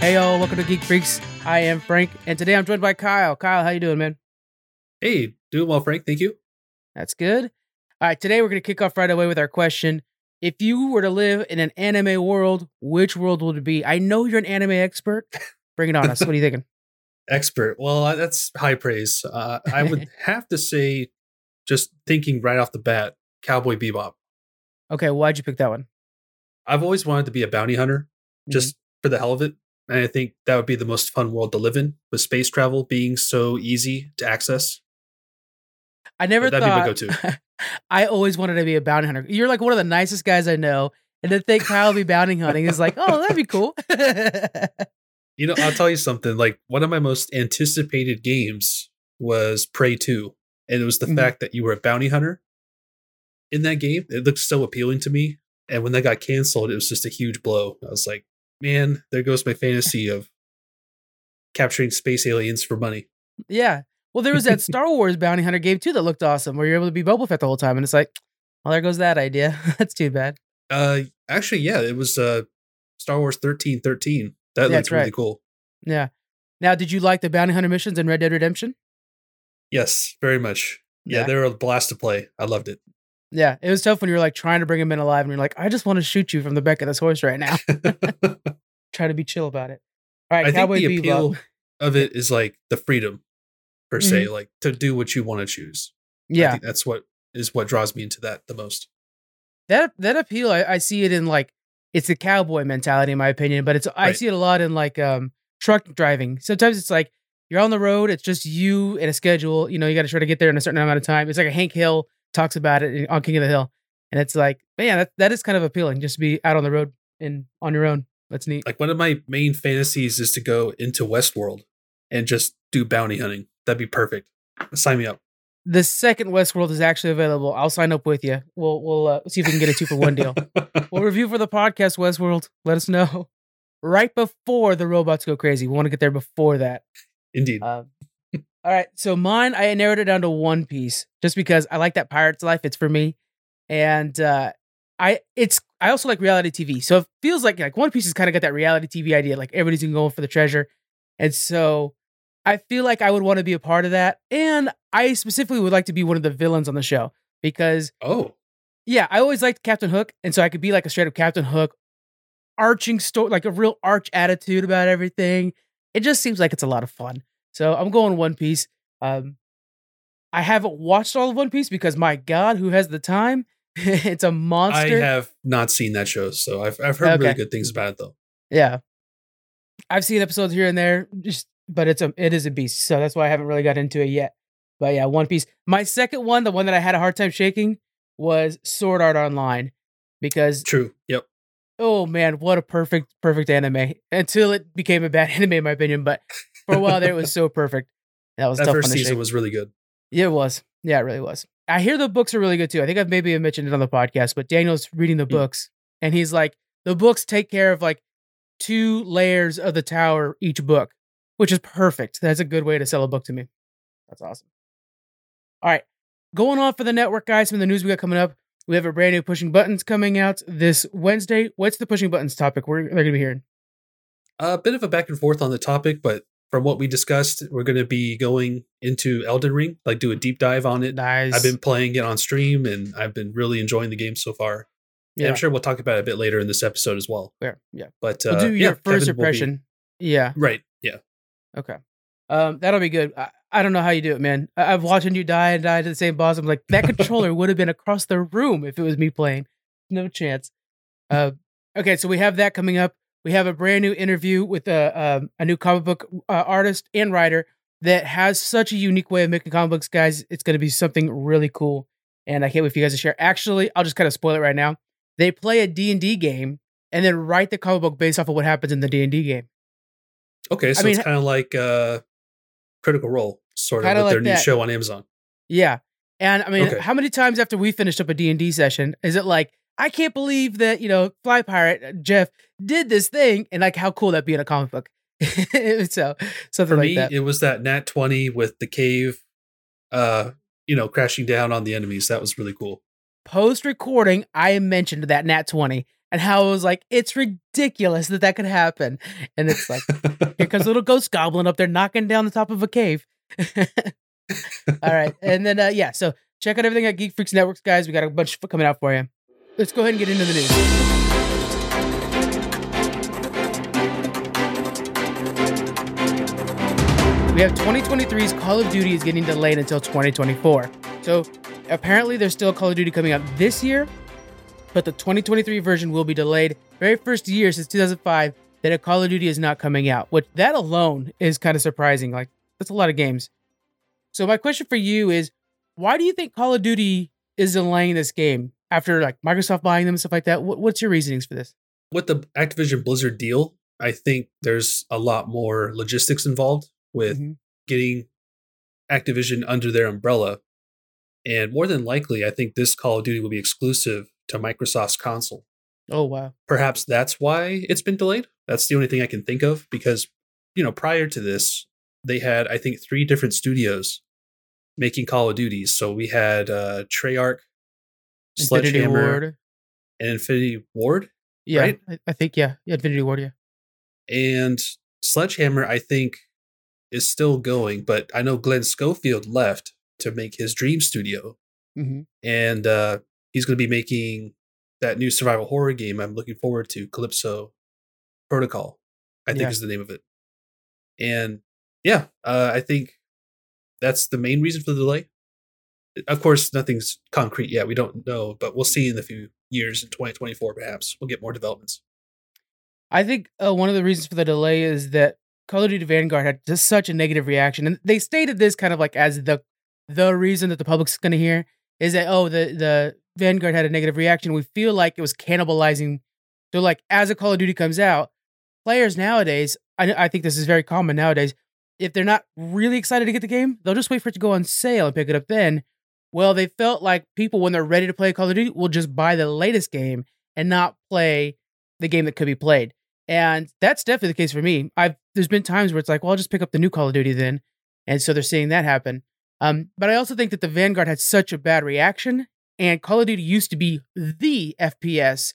Hey y'all, welcome to Geek Freaks. I am Frank, and today I'm joined by Kyle. Kyle, how you doing, man? Hey, doing well, Frank. Thank you. That's good. All right, today we're gonna kick off right away with our question. If you were to live in an anime world, which world would it be? I know you're an anime expert. Bring it on us. What are you thinking? Expert. Well, uh, that's high praise. Uh, I would have to say, just thinking right off the bat, Cowboy Bebop. Okay, why'd you pick that one? I've always wanted to be a bounty hunter, just for the hell of it. And I think that would be the most fun world to live in, with space travel being so easy to access. I never That'd be my go-to. I always wanted to be a bounty hunter. You're like one of the nicest guys I know, and to think Kyle be bounty hunting is like, oh, that'd be cool. You know, I'll tell you something. Like one of my most anticipated games was Prey 2. And it was the Mhm. fact that you were a bounty hunter in that game. It looked so appealing to me. And when that got canceled, it was just a huge blow. I was like, man, there goes my fantasy of capturing space aliens for money. yeah. Well, there was that Star Wars bounty hunter game too that looked awesome, where you're able to be Boba Fett the whole time, and it's like, well, there goes that idea. That's too bad. Uh actually, yeah, it was uh Star Wars 1313. That Yeah, looked that's really right. cool. Yeah. Now, did you like the bounty hunter missions in Red Dead Redemption? Yes, very much. Yeah, Yeah. they were a blast to play. I loved it. Yeah, it was tough when you were like trying to bring him in alive, and you're like, I just want to shoot you from the back of this horse right now. Try to be chill about it. All right, I think Cowboy the Bebop. appeal of it is like the freedom per se, like to do what you want to choose. I Mm-hmm. Yeah, think that's what is what draws me into that the most. that that appeal, I, I see it in like it's a cowboy mentality, in my opinion. But it's I Right. see it a lot in like um truck driving. Sometimes it's like you're on the road, it's just you and a schedule. You know, you got to try to get there in a certain amount of time. It's like a Hank Hill talks about it on King of the Hill, and it's like, man, that that is kind of appealing, just to be out on the road and on your own. That's neat. Like one of my main fantasies is to go into Westworld and just do bounty hunting. That'd be perfect. Sign me up. the second Westworld is actually available. I'll sign up with you. We'll we'll uh, see if we can get a two for one deal. We'll review for the podcast Westworld. Let us know right before the robots go crazy. We want to get there before that. Indeed. Um, all right, so mine I narrowed it down to One Piece just because I like that pirate's life. It's for me, and uh, I it's I also like reality TV. So it feels like like One Piece has kind of got that reality TV idea. Like everybody's gonna go for the treasure, and so I feel like I would want to be a part of that. And I specifically would like to be one of the villains on the show because oh, yeah, I always liked Captain Hook, and so I could be like a straight up Captain Hook, arching story, like a real arch attitude about everything. It just seems like it's a lot of fun. So I'm going One Piece. Um, I haven't watched all of One Piece because my God, who has the time? it's a monster. I have not seen that show, so I've I've heard really good things about it though. yeah, I've seen episodes here and there, just but it's a it is a beast. So that's why I haven't really got into it yet. But yeah, One Piece. My second one, the one that I had a hard time shaking, was Sword Art Online because True. Yep. oh man, what a perfect, perfect anime. Until it became a bad anime, in my opinion. But for a while there, it was so perfect. That was That first season shake. was really good. Yeah, it was. Yeah, it really was. I hear the books are really good too. I think I've maybe mentioned it on the podcast, but Daniel's reading the Mm. books, and he's like, the books take care of like two layers of the tower each book, which is perfect. That's a good way to sell a book to me. That's awesome. All right, going on for the network, guys. From the news we got coming up, we have a brand new pushing buttons coming out this Wednesday. What's the pushing buttons topic we're they're gonna be hearing? A bit of a back and forth on the topic, but from what we discussed, we're going to be going into Elden Ring, like do a deep dive on it. Nice. I've been playing it on stream, and I've been really enjoying the game so far. Yeah. yeah, I'm sure we'll talk about it a bit later in this episode as well. fair. Yeah, But we'll uh, do yeah, your first Kevin will be- impression. Yeah. right. Yeah. Okay. Um, that'll be good. I, I don't know how you do it, man. I, I've watching you die and die to the same boss. I'm like, that controller would have been across the room if it was me playing. No chance. Uh, okay, so we have that coming up. We have a brand new interview with a um, a new comic book uh, artist and writer that has such a unique way of making comic books, guys. It's going to be something really cool, and I can't wait for you guys to share. Actually, I'll just kind of spoil it right now. They play a D and D game and then write the comic book based off of what happens in the D and D game. Okay, so mean, it's kind of like uh, Critical Role, sort of, with their like new show on Amazon. Yeah. And I mean, Okay. how many times after we finished up a D&D session is it like, I can't believe that, you know, Fly Pirate uh, Jeff did this thing and like how cool that be in a comic book. so something For like me, that. it was that Nat 20 with the cave, uh, you know, crashing down on the enemies. That was really cool. Post recording, I mentioned that Nat 20 and how it was like it's ridiculous that that could happen. And it's like here comes a little ghost goblin up there knocking down the top of a cave. All right, and then uh, yeah, so check out everything at Geek Freaks Networks, guys. We got a bunch coming out for you. Let's go ahead and get into the news. We have 2023's Call of Duty is getting delayed until 2024. So apparently there's still Call of Duty coming out this year, but the 2023 version will be delayed. Very first year since 2005 that a Call of Duty is not coming out, which that alone is kind of surprising. Like that's a lot of games. So my question for you is, why do you think Call of Duty is delaying this game after like Microsoft buying them and stuff like that? What, what's your reasonings for this? With the Activision Blizzard deal, I think there's a lot more logistics involved with Mhm. getting Activision under their umbrella. And more than likely, I think this Call of Duty will be exclusive to Microsoft's console. Oh wow. Perhaps that's why it's been delayed. That's the only thing I can think of because, you know, prior to this, they had, I think, three different studios making Call of Duties. So we had uh, Treyarch, Infinity Sledgehammer, Ward. and Infinity Ward. Yeah, right? I, I think yeah, yeah, Infinity Ward. Yeah. And Sledgehammer, I think, is still going, but I know Glen Schofield left to make his dream studio. hmm And uh, he's going to be making that new survival horror game I'm looking forward to, Calypso Protocol, I think Yeah. is the name of it. And yeah, uh, I think that's the main reason for the delay. Of course, nothing's concrete yet. We don't know, but we'll see in a few years in 2024, perhaps. We'll get more developments. I think uh, one of the reasons for the delay is that Call of Duty Vanguard had just such a negative reaction, and they stated this kind of like as the the reason that the public's going to hear is that oh the the Vanguard had a negative reaction. We feel like it was cannibalizing. So like as a Call of Duty comes out, players nowadays, I I think this is very common nowadays. If they're not really excited to get the game, they'll just wait for it to go on sale and pick it up then. Well, they felt like people when they're ready to play Call of Duty will just buy the latest game and not play the game that could be played. And that's definitely the case for me. I've there's been times where it's like, well, I'll just pick up the new Call of Duty then. And so they're seeing that happen. Um, but I also think that the Vanguard had such a bad reaction, and Call of Duty used to be the FPS.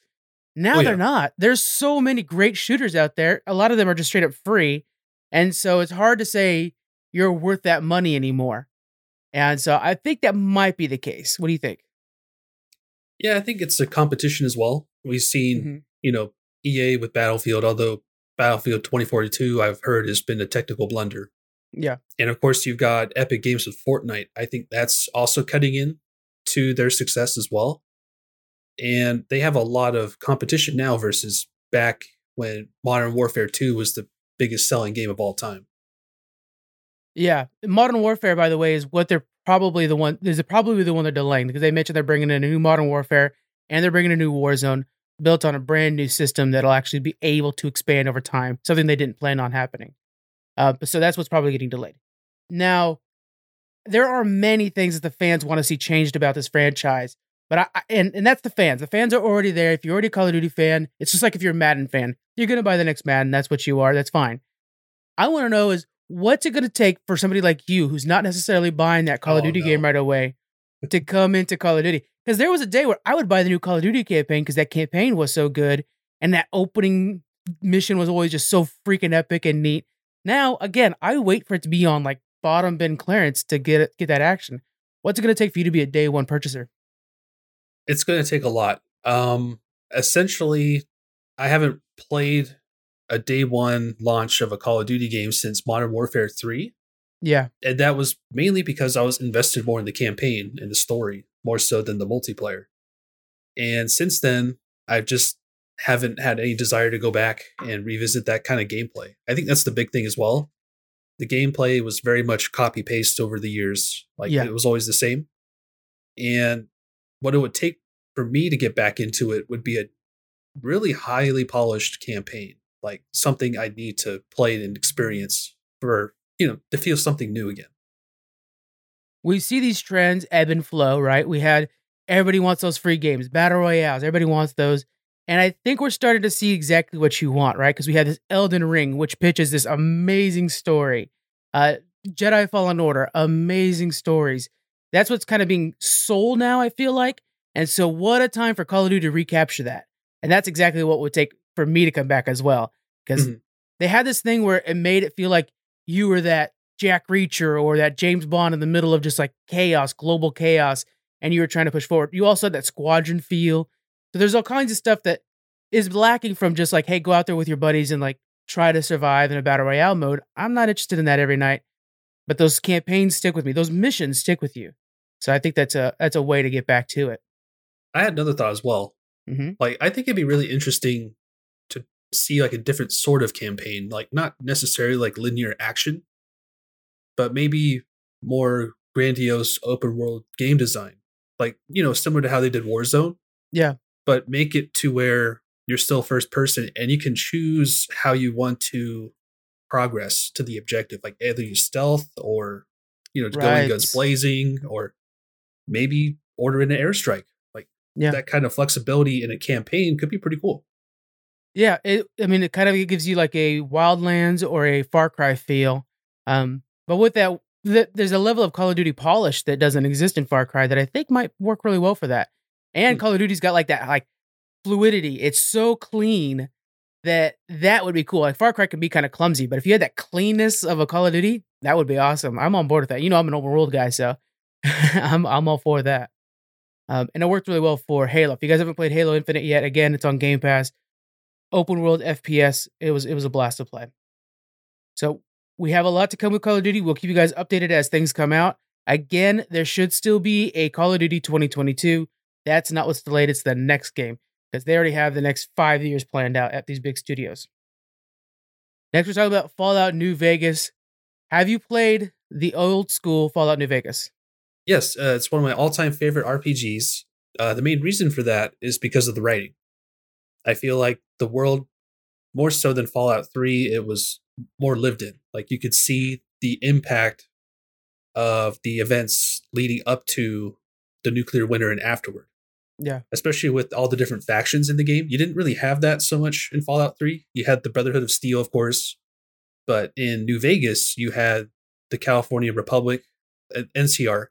Now Oh, they're not. There's so many great shooters out there. A lot of them are just straight up free. And so it's hard to say you're worth that money anymore. And so I think that might be the case. What do you think? Yeah, I think it's a competition as well. We've seen, Mhm. you know, EA with Battlefield, although Battlefield 2042, I've heard, has been a technical blunder. Yeah. And of course, you've got Epic Games with Fortnite. I think that's also cutting in to their success as well. And they have a lot of competition now versus back when Modern Warfare 2 was the biggest selling game of all time. Yeah, Modern Warfare, by the way, is what they're probably the one. Is probably the one they're delaying because they mentioned they're bringing in a new Modern Warfare and they're bringing a new Warzone built on a brand new system that'll actually be able to expand over time. Something they didn't plan on happening. Uh, so that's what's probably getting delayed. Now, there are many things that the fans want to see changed about this franchise, but I, I and and that's the fans. The fans are already there. If you're already a Call of Duty fan, it's just like if you're a Madden fan, you're gonna buy the next Madden. That's what you are. That's fine. I want to know is what's it going to take for somebody like you who's not necessarily buying that Call of Oh, Duty no. game right away to come into Call of Duty? Because there was a day where I would buy the new Call of Duty campaign because that campaign was so good and that opening mission was always just so freaking epic and neat. Now, again, I wait for it to be on like bottom bin clearance to get it, get that action. What's it going to take for you to be a day one purchaser? It's going to take a lot. Um, essentially, I haven't played a day one launch of a Call of Duty game since Modern Warfare 3. Yeah, and that was mainly because I was invested more in the campaign and the story more so than the multiplayer. And since then, I've just haven't had any desire to go back and revisit that kind of gameplay. I think that's the big thing as well. The gameplay was very much copy paste over the years. Like Yeah. it was always the same. And what it would take for me to get back into it would be a really highly polished campaign, like something I need to play and experience for, you know, to feel something new again. we see these trends ebb and flow, right? We had everybody wants those free games, battle royales, everybody wants those. And I think we're starting to see exactly what you want, right? Because we have this Elden Ring, which pitches this amazing story. Uh, Jedi Fallen Order, amazing stories. That's what's kind of being sold now, I feel like. And so, what a time for Call of Duty to recapture that. And that's exactly what would take for me to come back as well. Because Mhm. they had this thing where it made it feel like you were that Jack Reacher or that James Bond in the middle of just like chaos, global chaos, and you were trying to push forward. You also had that squadron feel. So there's all kinds of stuff that is lacking from just like, hey, go out there with your buddies and like try to survive in a battle royale mode. I'm not interested in that every night. But those campaigns stick with me. Those missions stick with you. So I think that's a that's a way to get back to it. I had another thought as well. Mm-hmm. Like, I think it'd be really interesting see like a different sort of campaign, like not necessarily like linear action, but maybe more grandiose open world game design. Like, you know, similar to how they did Warzone. Yeah. But make it to where you're still first person and you can choose how you want to progress to the objective. Like either you stealth or, you know, going guns blazing or maybe order in an airstrike. Like Yeah. that kind of flexibility in a campaign could be pretty cool. Yeah, it, I mean, it kind of gives you like a Wildlands or a Far Cry feel. Um, but with that, th- there's a level of Call of Duty polish that doesn't exist in Far Cry that I think might work really well for that. And Hmm. Call of Duty's got like that like fluidity. It's so clean that that would be cool. Like Far Cry can be kind of clumsy, but if you had that cleanness of a Call of Duty, that would be awesome. I'm on board with that. You know, I'm an open world guy, so I'm I'm all for that. Um, and it worked really well for Halo. If you guys haven't played Halo Infinite yet, again, it's on Game Pass open world FPS. It was it was a blast to play. So we have a lot to come with Call of Duty. We'll keep you guys updated as things come out. Again, there should still be a Call of Duty 2022. That's not what's delayed. It's the next game because they already have the next five years planned out at these big studios. Next, we're talking about Fallout New Vegas. Have you played the old school Fallout New Vegas? Yes, uh, it's one of my all-time favorite RPGs. Uh, the main reason for that is because of the writing. I feel like the world, more so than Fallout Three, it was more lived in. Like you could see the impact of the events leading up to the nuclear winter and afterward. Yeah. Especially with all the different factions in the game. You didn't really have that so much in Fallout 3. You had the Brotherhood of Steel, of course. But in New Vegas, you had the California Republic, NCR,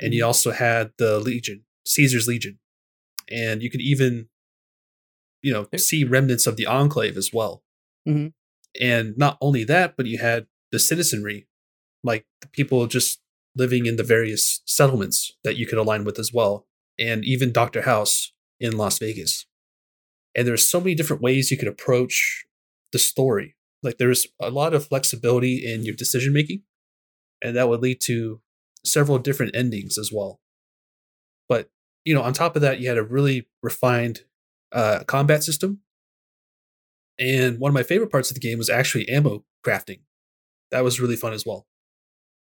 and you mm-hmm. also had the Legion, Caesar's Legion. And you could even, you know, see remnants of the Enclave as well. Mhm. And not only that, but you had the citizenry, like the people just living in the various settlements that you could align with as well, and even Dr. House in Las Vegas. And there's so many different ways you could approach the story. Like there's a lot of flexibility in your decision making, and that would lead to several different endings as well. But you know, on top of that, you had a really refined uh, combat system. And one of my favorite parts of the game was actually ammo crafting. That was really fun as well.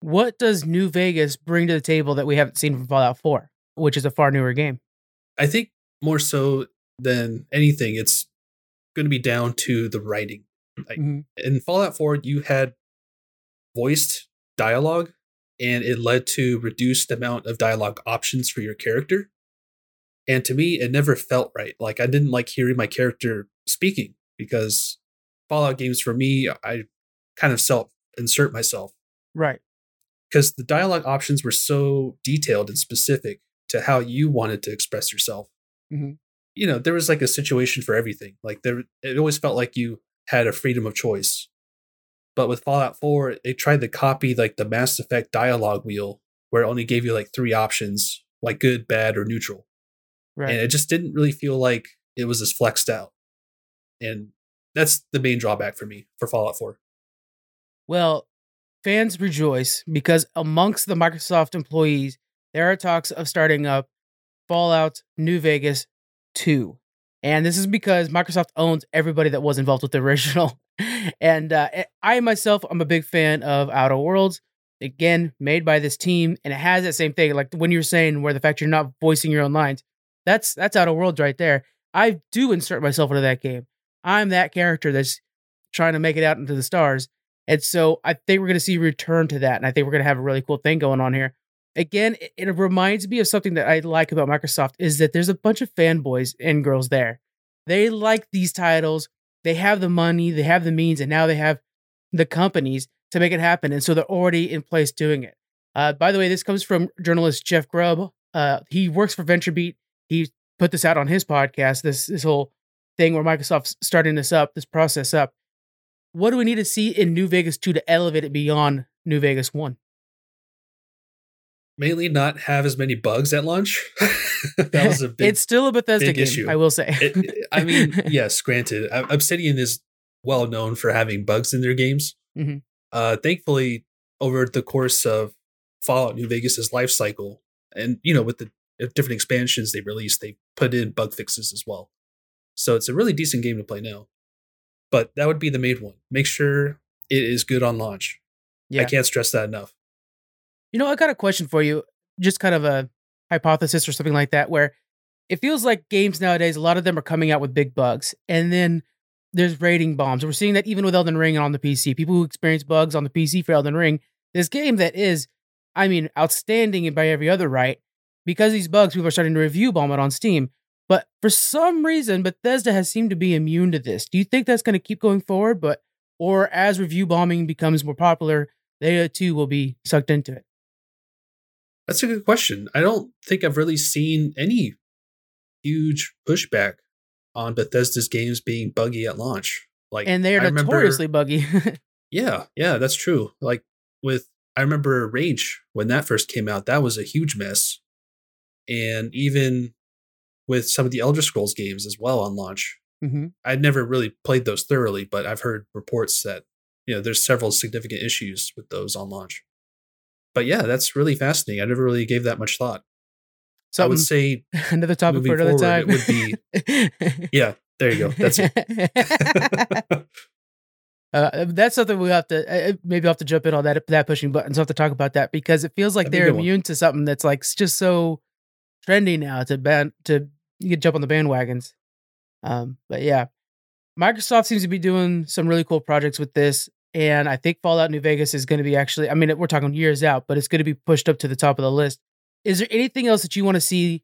What does New Vegas bring to the table that we haven't seen from Fallout 4, which is a far newer game? I think more so than anything, it's going to be down to the writing. Like, Mhm. in Fallout 4, you had voiced dialogue, and it led to reduced amount of dialogue options for your character. And to me, it never felt right. Like I didn't like hearing my character speaking because Fallout games for me, I kind of self insert myself Right. because the dialogue options were so detailed and specific to how you wanted to express yourself. Mhm. You know, there was like a situation for everything. Like there, it always felt like you had a freedom of choice. But with Fallout 4, they tried to copy like the Mass Effect dialogue wheel, where it only gave you like three options, like good, bad, or neutral, Right. and it just didn't really feel like it was as flexed out. And that's the main drawback for me for Fallout 4. Well, fans rejoice because amongst the Microsoft employees, there are talks of starting up Fallout New Vegas 2. And this is because Microsoft owns everybody that was involved with the original. and uh, I myself, I'm a big fan of Outer Worlds. Again, made by this team, and it has that same thing. Like when you're saying where the fact you're not voicing your own lines, that's that's Outer Worlds right there. I do insert myself into that game. I'm that character that's trying to make it out into the stars. And so I think we're going to see a return to that. And I think we're going to have a really cool thing going on here. Again, it, it reminds me of something that I like about Microsoft is that there's a bunch of fanboys and girls there. They like these titles. They have the money, they have the means, and now they have the companies to make it happen. And so they're already in place doing it. Uh, by the way, this comes from journalist Jeff Grubb. Uh, he works for VentureBeat. He put this out on his podcast. This this whole thing where Microsoft's starting this up, this process up. What do we need to see in New Vegas 2 to elevate it beyond New Vegas 1? Mainly not have as many bugs at launch. that was a big. it's still a Bethesda game, issue. I will say. it- I mean, yes, granted, Ob- Obsidian is well known for having bugs in their games. Mhm. Uh, thankfully, over the course of Fallout New Vegas's life cycle, and you know, with the Uh, different expansions they released, they put in bug fixes as well. So it's a really decent game to play now. But that would be the main one. Make sure it is good on launch. yeah. I can't stress that enough. You know, I got a question for you, just kind of a hypothesis or something like that, where it feels like games nowadays, a lot of them are coming out with big bugs. And then there's rating bombs. We're seeing that even with Elden Ring on the PC. People who experience bugs on the PC for Elden Ring, this game that is, I mean, outstanding and by every other right, because of these bugs, people are starting to review bomb it on Steam. But for some reason, Bethesda has seemed to be immune to this. Do you think that's going to keep going forward? But or as review bombing becomes more popular, they too will be sucked into it. That's a good question. I don't think I've really seen any huge pushback on Bethesda's games being buggy at launch. Like, and they I are remember- notoriously buggy. Yeah, yeah, that's true. Like with, I remember Rage when that first came out, that was a huge mess. And even with some of the Elder Scrolls games as well on launch, hmm I'd never really played those thoroughly, but I've heard reports that you know there's several significant issues with those on launch. But yeah, that's really fascinating. I never really gave that much thought. So I would say, another topic for another forward, time. would be- yeah, there you go. That's it. Uh, that's something we have to uh, maybe I'll have to jump in on that that pushing buttons. I'll have to talk about that because it feels like That'd they're good one. immune to something that's like just so trendy now to ban to you can jump on the bandwagons. Um, but yeah, Microsoft seems to be doing some really cool projects with this, and I think Fallout New Vegas is going to be actually. I mean, we're talking years out, but it's going to be pushed up to the top of the list. Is there anything else that you want to see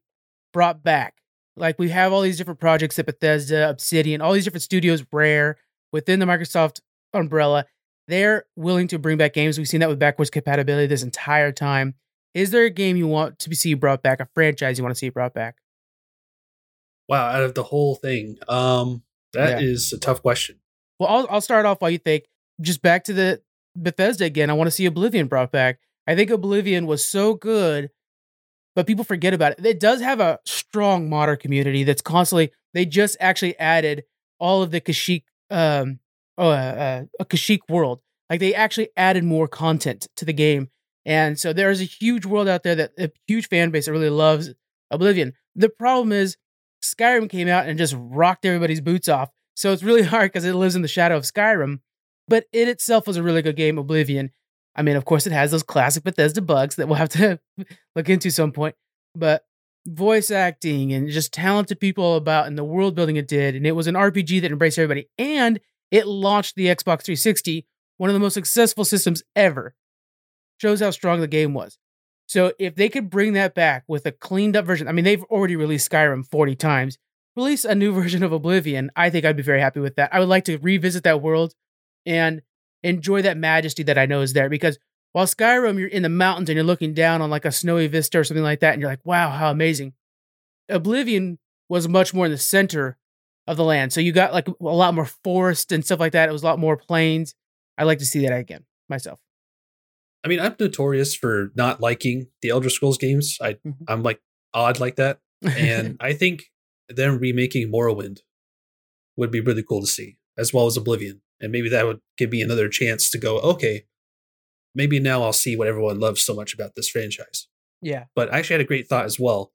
brought back? Like we have all these different projects at Bethesda, Obsidian, all these different studios, Rare within the Microsoft umbrella. They're willing to bring back games. We've seen that with backwards compatibility this entire time. Is there a game you want to see brought back, a franchise you want to see brought back? wow, out of the whole thing, um, that is Yeah. a tough question. Well, I'll, I'll start off while you think. Just back to the Bethesda again. I want to see Oblivion brought back. I think Oblivion was so good, but people forget about it. It does have a strong modder community that's constantly. They just actually added all of the Kashyyyk, um, uh, uh, a Kashyyyk world. Like they actually added more content to the game, and so there's a huge world out there that a huge fan base that really loves Oblivion. The problem is Skyrim came out and just rocked everybody's boots off. So it's really hard because it lives in the shadow of Skyrim. But it itself was a really good game, Oblivion. I mean, of course, it has those classic Bethesda bugs that we'll have to look into some point. But voice acting and just talented people about and the world building it did. And it was an RPG that embraced everybody. And it launched the Xbox 360, one of the most successful systems ever. Shows how strong the game was. So if they could bring that back with a cleaned up version, I mean, they've already released Skyrim 40 times. Release a new version of Oblivion. I think I'd be very happy with that. I would like to revisit that world and enjoy that majesty that I know is there. Because while Skyrim, you're in the mountains and you're looking down on like a snowy vista or something like that, and you're like, wow, how amazing. Oblivion was much more in the center of the land. So you got like a lot more forest and stuff like that. It was a lot more plains. I'd like to see that again myself. I mean, I'm notorious for not liking the Elder Scrolls games. I Mhm. I'm like odd like that, and I think them remaking Morrowind would be really cool to see, as well as Oblivion, and maybe that would give me another chance to go. Okay, maybe now I'll see what everyone loves so much about this franchise. yeah. But I actually had a great thought as well.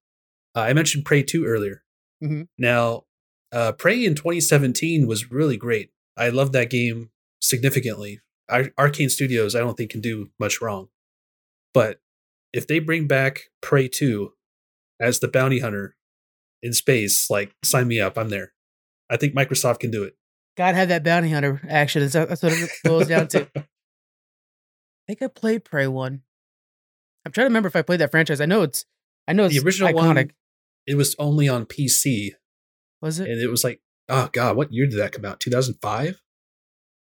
Uh, I mentioned Prey 2 earlier. Mhm. Now, uh, Prey in 2017 was really great. I loved that game significantly. Ar- Arkane Studios, I don't think can do much wrong. But if they bring back Prey 2 as the bounty hunter in space, like sign me up, I'm there. I think Microsoft can do it. Gotta have that bounty hunter action. That's that's what it boils down to. I think I played Prey one. I'm trying to remember if I played that franchise. I know it's I know it's the original iconic. one, it was only on PC, Was it? and it was like, oh god, what year did that come out? 2005.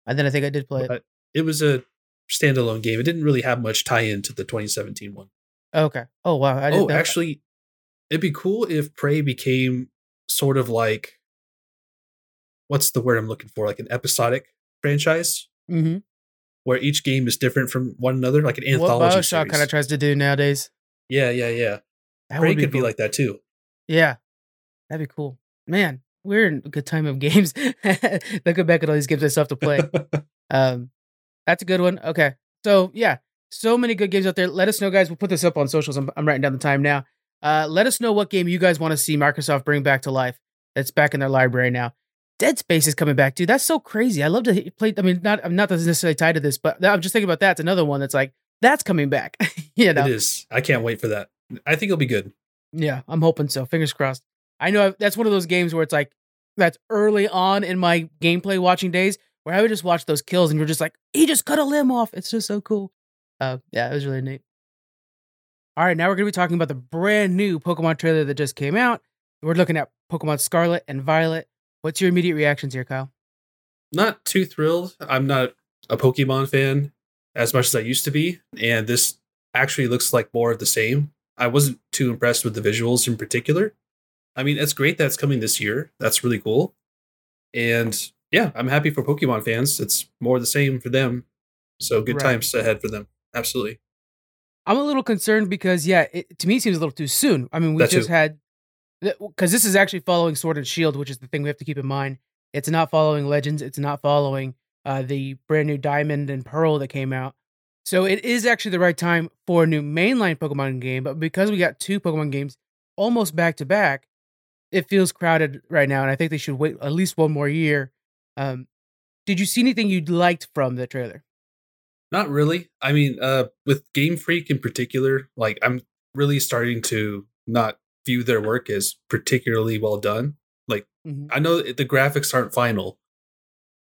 And then I think I did play. But it was a standalone game. It didn't really have much tie-in to the 2017 one. Okay. Oh wow. I didn't Oh, know that. actually, it'd be cool if Prey became sort of like what's the word I'm looking for? Like an episodic franchise Mm-hmm. where each game is different from one another, like an anthology. What Bioshock kind of tries to do nowadays. yeah, yeah, yeah. That Prey be could be like that too. Yeah, that'd be cool. Man, we're in a good time of games. Looking back at all these games I still have to play. Um, that's a good one. Okay, so yeah, so many good games out there. Let us know, guys. We'll put this up on socials. I'm, I'm writing down the time now. Uh, let us know what game you guys want to see Microsoft bring back to life. That's back in their library now. Dead Space is coming back, dude. That's so crazy. I love to play. I mean, not I'm not necessarily tied to this, but I'm just thinking about that. It's another one that's like that's coming back. you know, It is. I can't wait for that. I think it'll be good. yeah, I'm hoping so. Fingers crossed. I know I've, that's one of those games where it's like that's early on in my gameplay watching days where I would just watch those kills and you're just like, he just cut a limb off. It's just so cool. Uh, yeah, it was really neat. All right, now we're gonna be talking about the brand new Pokemon trailer that just came out. We're looking at Pokemon Scarlet and Violet. What's your immediate reactions here, Kyle? Not too thrilled. I'm not a Pokemon fan as much as I used to be, and this actually looks like more of the same. I wasn't too impressed with the visuals in particular. I mean, it's great that it's coming this year. That's really cool. And yeah, I'm happy for Pokemon fans. It's more the same for them. So good Right. times ahead for them. Absolutely. I'm a little concerned because yeah, it, to me it seems a little too soon. I mean, we just had because this is actually following Sword and Shield, which is the thing we have to keep in mind. It's not following Legends. It's not following uh, the brand new Diamond and Pearl that came out. So it is actually the right time for a new mainline Pokemon game. But because we got two Pokemon games almost back to back, it feels crowded right now, and I think they should wait at least one more year. Um, did you see anything you'd liked from the trailer? Not really. I mean, uh, with Game Freak in particular, like I'm really starting to not view their work as particularly well done. Like Mhm. I know the graphics aren't final,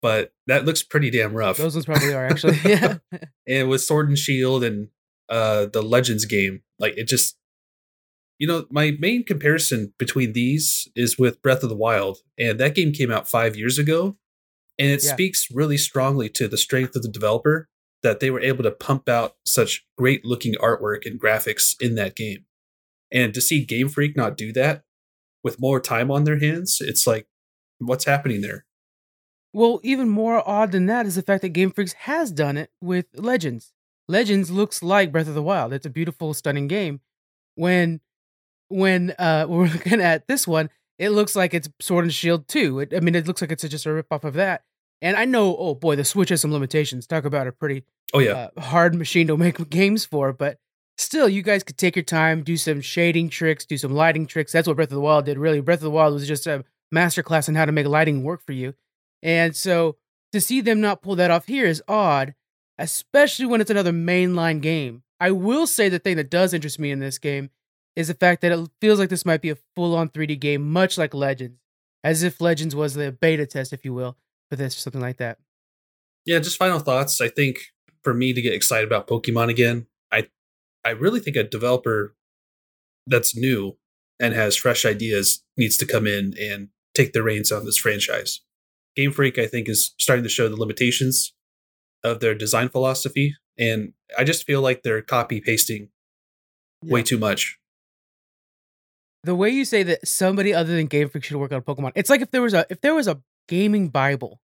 but that looks pretty damn rough. Those ones probably are actually. yeah. and with Sword and Shield and uh the Legends game, like it just you know, my main comparison between these is with Breath of the Wild, and that game came out 5 years ago, and it Yeah. speaks really strongly to the strength of the developer that they were able to pump out such great looking artwork and graphics in that game. And to see Game Freak not do that with more time on their hands, it's like what's happening there? Well, even more odd than that is the fact that Game Freaks has done it with Legends. Legends looks like Breath of the Wild. It's a beautiful, stunning game. When when uh we're looking at this one, it looks like it's Sword and Shield 2. It, I mean, it looks like it's just a ripoff of that. And I know, oh boy, the Switch has some limitations. Talk about a pretty Oh yeah. uh, hard machine to make games for, but still, you guys could take your time, do some shading tricks, do some lighting tricks. That's what Breath of the Wild did, really. Breath of the Wild was just a masterclass on how to make lighting work for you. And so to see them not pull that off here is odd, especially when it's another mainline game. I will say the thing that does interest me in this game is the fact that it feels like this might be a full on 3D game, much like Legends, as if Legends was the beta test, if you will, for this or something like that. yeah, just final thoughts. I think for me to get excited about Pokemon again, I I really think a developer that's new and has fresh ideas needs to come in and take the reins on this franchise. Game Freak, I think, is starting to show the limitations of their design philosophy, and I just feel like they're copy pasting way too much. The way you say that somebody other than Game Freak should work on Pokemon, it's like if there was a if there was a gaming Bible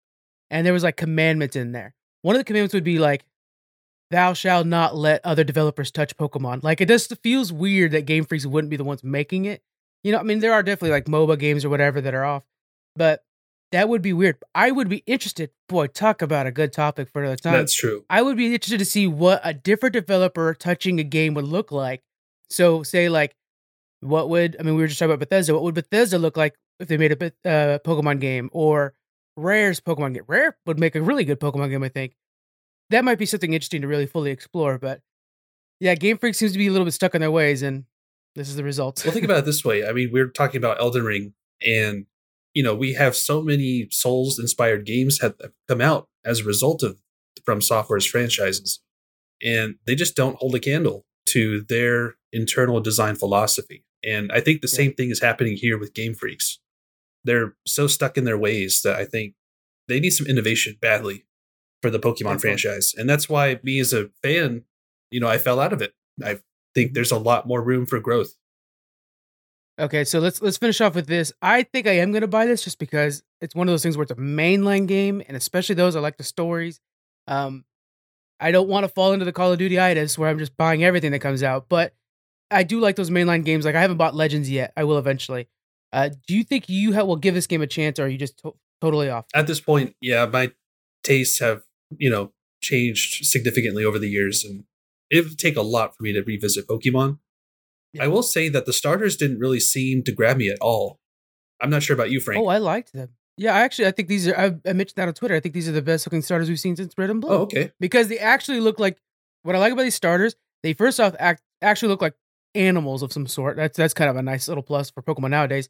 and there was like commandments in there. One of the commandments would be like, "Thou shalt not let other developers touch Pokemon." Like it just feels weird that Game Freaks wouldn't be the ones making it. You know, I mean, there are definitely like MOBA games or whatever that are off, but that would be weird. I would be interested. Boy, talk about a good topic for another time. That's true. I would be interested to see what a different developer touching a game would look like. So, say like, what would I mean? We were just talking about Bethesda. What would Bethesda look like if they made a uh, Pokemon game or Rare's Pokemon game? Rare would make a really good Pokemon game, I think. That might be something interesting to really fully explore. But yeah, Game Freak seems to be a little bit stuck in their ways, and this is the result. Well, think about it this way. I mean, we're talking about Elden Ring, and you know, we have so many Souls inspired games have come out as a result of From Software's franchises, and they just don't hold a candle to their internal design philosophy. And I think the Yeah. same thing is happening here with Game Freaks. They're so stuck in their ways that I think they need some innovation badly for the Pokemon Definitely. franchise. And that's why me as a fan, you know, I fell out of it. I think there's a lot more room for growth. Okay, so let's let's finish off with this. I think I am gonna buy this just because it's one of those things where it's a mainline game, and especially those I like the stories. Um, I don't want to fall into the Call of Duty itis where I'm just buying everything that comes out, but I do like those mainline games. Like I haven't bought Legends yet. I will eventually. Uh, do you think you ha- will give this game a chance, or are you just to- totally off? At this point, yeah, my tastes have you know changed significantly over the years, and it would take a lot for me to revisit Pokemon. Yeah. I will say that the starters didn't really seem to grab me at all. I'm not sure about you, Frank. Oh, I liked them. Yeah, I actually I think these are. I, I mentioned that on Twitter. I think these are the best looking starters we've seen since Red and Blue. oh, okay. because they actually look like what I like about these starters. They first off act actually look like animals of some sort. That's that's kind of a nice little plus for Pokemon nowadays.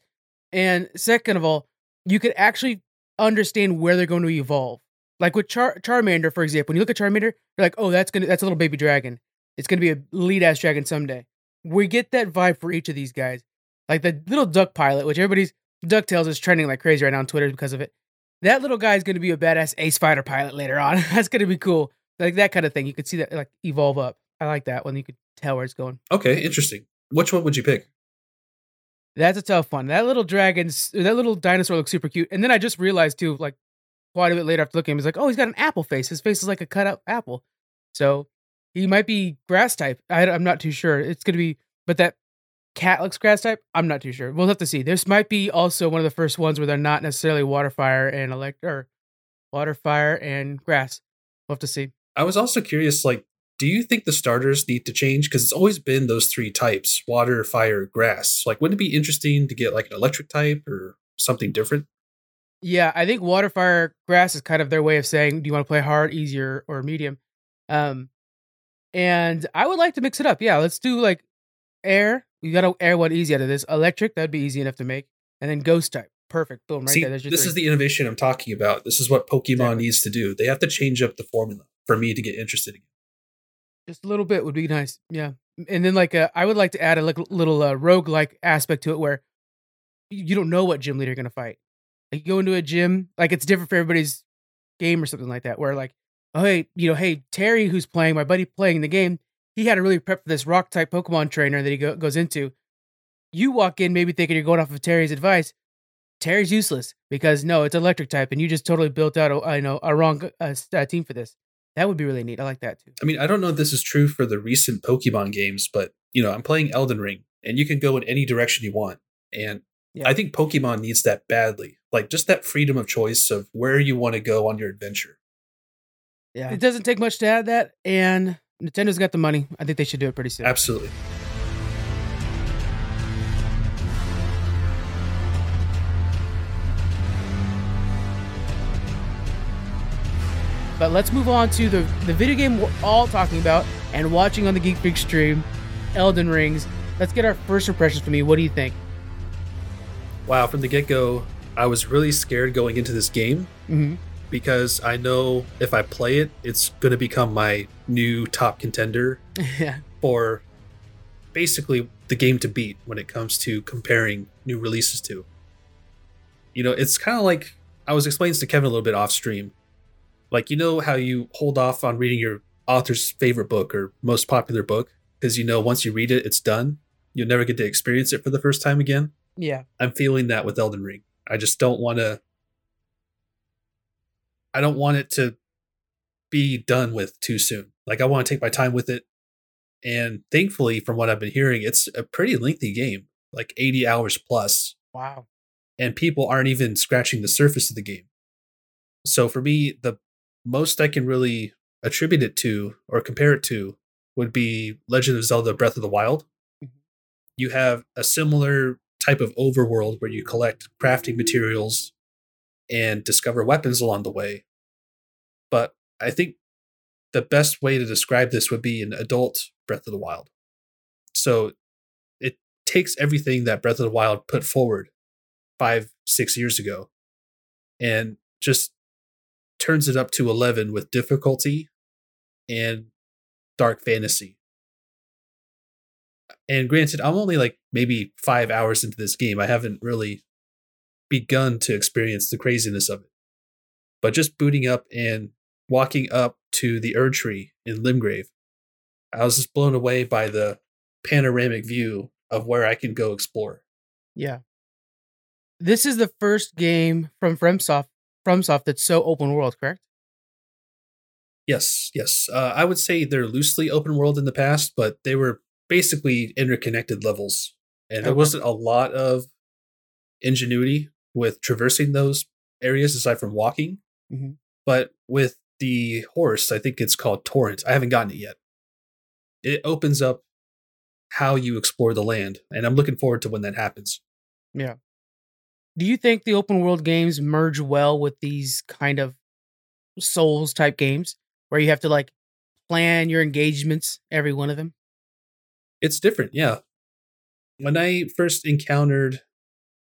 And second of all, you could actually understand where they're going to evolve. Like with Char- Charmander, for example, when you look at Charmander, you're like, oh, that's gonna that's a little baby dragon. It's gonna be a lead ass dragon someday. We get that vibe for each of these guys. Like the little duck pilot, which everybody's Ducktales is trending like crazy right now on Twitter because of it. That little guy is to be a badass ace fighter pilot later on. That's to be cool. Like that kind of thing. You could see that like evolve up. I like that one. you could tell where it's going. Okay, interesting. Which one would you pick? That's a tough one. That little dragon's that little dinosaur looks super cute. And then I just realized too, like quite a bit later after looking, he's like, oh, he's got an apple face. His face is like a cut out apple. So he might be grass type. I, I'm not too sure. It's gonna be, but that cat looks grass type. I'm not too sure. We'll have to see. This might be also one of the first ones where they're not necessarily water, fire, and elect or water, fire, and grass. We'll have to see. I was also curious, like, do you think the starters need to change? Because it's always been those three types water, fire, grass. Like, wouldn't it be interesting to get like an electric type or something different? Yeah, I think water, fire, grass is kind of their way of saying, do you want to play hard, easier, or medium? Um, and I would like to mix it up. Yeah, let's do like air. You got to air one easy out of this. Electric, that'd be easy enough to make. And then ghost type. Perfect. Boom, right See, there. This three. is the innovation I'm talking about. This is what Pokemon Exactly. needs to do. They have to change up the formula for me to get interested again. Just a little bit would be nice. Yeah. And then like uh, I would like to add a like, little uh, rogue like aspect to it where you you don't know what gym leader you're gonna fight. Like you go into a gym, like it's different for everybody's game or something like that. Where like, oh hey, you know, hey Terry, who's playing my buddy playing the game, he had to really prep for this rock type Pokemon trainer that he go- goes into. You walk in maybe thinking you're going off of Terry's advice. Terry's useless because no, it's electric type, and you just totally built out a I know a wrong uh, uh, team for this. That would be really neat. I like that too. I mean, I don't know if this is true for the recent Pokemon games, but you know, I'm playing Elden Ring, and you can go in any direction you want. And Yeah. I think Pokemon needs that badly. Like just that freedom of choice of where you want to go on your adventure. Yeah. It doesn't take much to add that, and Nintendo's got the money. I think they should do it pretty soon. Absolutely. But let's move on to the, the video game we're all talking about and watching on the Geek Freak stream, Elden Rings. Let's get our first impressions from you. What do you think? Wow, from the get go, I was really scared going into this game Mm-hmm. because I know if I play it, it's going to become my new top contender yeah. for basically the game to beat when it comes to comparing new releases to. You know, it's kind of like I was explaining this to Kevin a little bit off stream. Like, you know how you hold off on reading your author's favorite book or most popular book because you know once you read it, it's done. You'll never get to experience it for the first time again. Yeah. I'm feeling that with Elden Ring. I just don't want to. I don't want it to be done with too soon. Like I want to take my time with it. And thankfully, from what I've been hearing, it's a pretty lengthy game, like 80 hours plus, Wow. and people aren't even scratching the surface of the game. So for me, the most I can really attribute it to or compare it to would be Legend of Zelda Breath of the Wild. Mhm. You have a similar type of overworld where you collect crafting materials and discover weapons along the way. But I think the best way to describe this would be an adult Breath of the Wild. So it takes everything that Breath of the Wild put forward five, six years ago and just turns it up to 11 with difficulty and dark fantasy. And granted, I'm only like maybe five hours into this game. I haven't really begun to experience the craziness of it. But just booting up and walking up to the Erd Tree in Limgrave, I was just blown away by the panoramic view of where I can go explore. Yeah. This is the first game from FromSoft, FromSoft that's so open world, correct? Yes, yes. Uh, I would say they're loosely open world in the past, but they were basically interconnected levels, and there Okay. wasn't a lot of ingenuity with traversing those areas aside from walking. Mhm. But with the horse, I think it's called Torrent. I haven't gotten it yet. It opens up how you explore the land, and I'm looking forward to when that happens. Do you think the open world games merge well with these kind of Souls type games where you have to like plan your engagements, every one of them? It's different, yeah. When I first encountered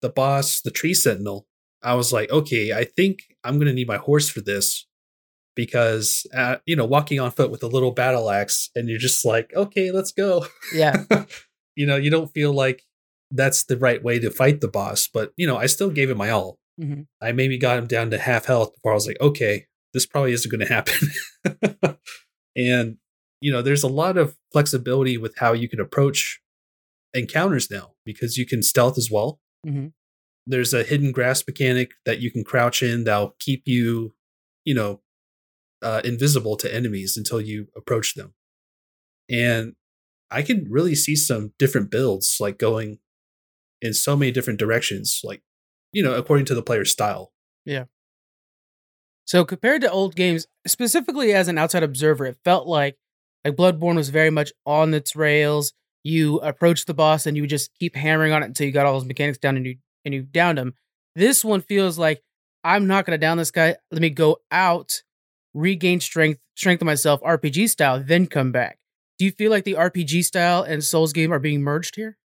the boss, the tree sentinel, I was like, okay, I think I'm gonna need my horse for this because, uh, you know, walking on foot with a little battle axe, and you're just like, okay, let's go. Yeah. you know, you don't feel like that's the right way to fight the boss, but you know, I still gave it my all. Mhm. I maybe got him down to half health before I was like, okay, this probably isn't going to happen. and you know, there's a lot of flexibility with how you can approach encounters now because you can stealth as well. Mhm. There's a hidden grasp mechanic that you can crouch in that'll keep you, you know, uh, invisible to enemies until you approach them. And I can really see some different builds like going in so many different directions, like, you know, according to the player's style. Yeah. So compared to old games, specifically as an outside observer, it felt like like Bloodborne was very much on its rails. You approach the boss and you just keep hammering on it until you got all those mechanics down and you and you downed him. This one feels like I'm not gonna down this guy. Let me go out, regain strength, strengthen myself, RPG style, then come back. Do you feel like the RPG style and Souls game are being merged here?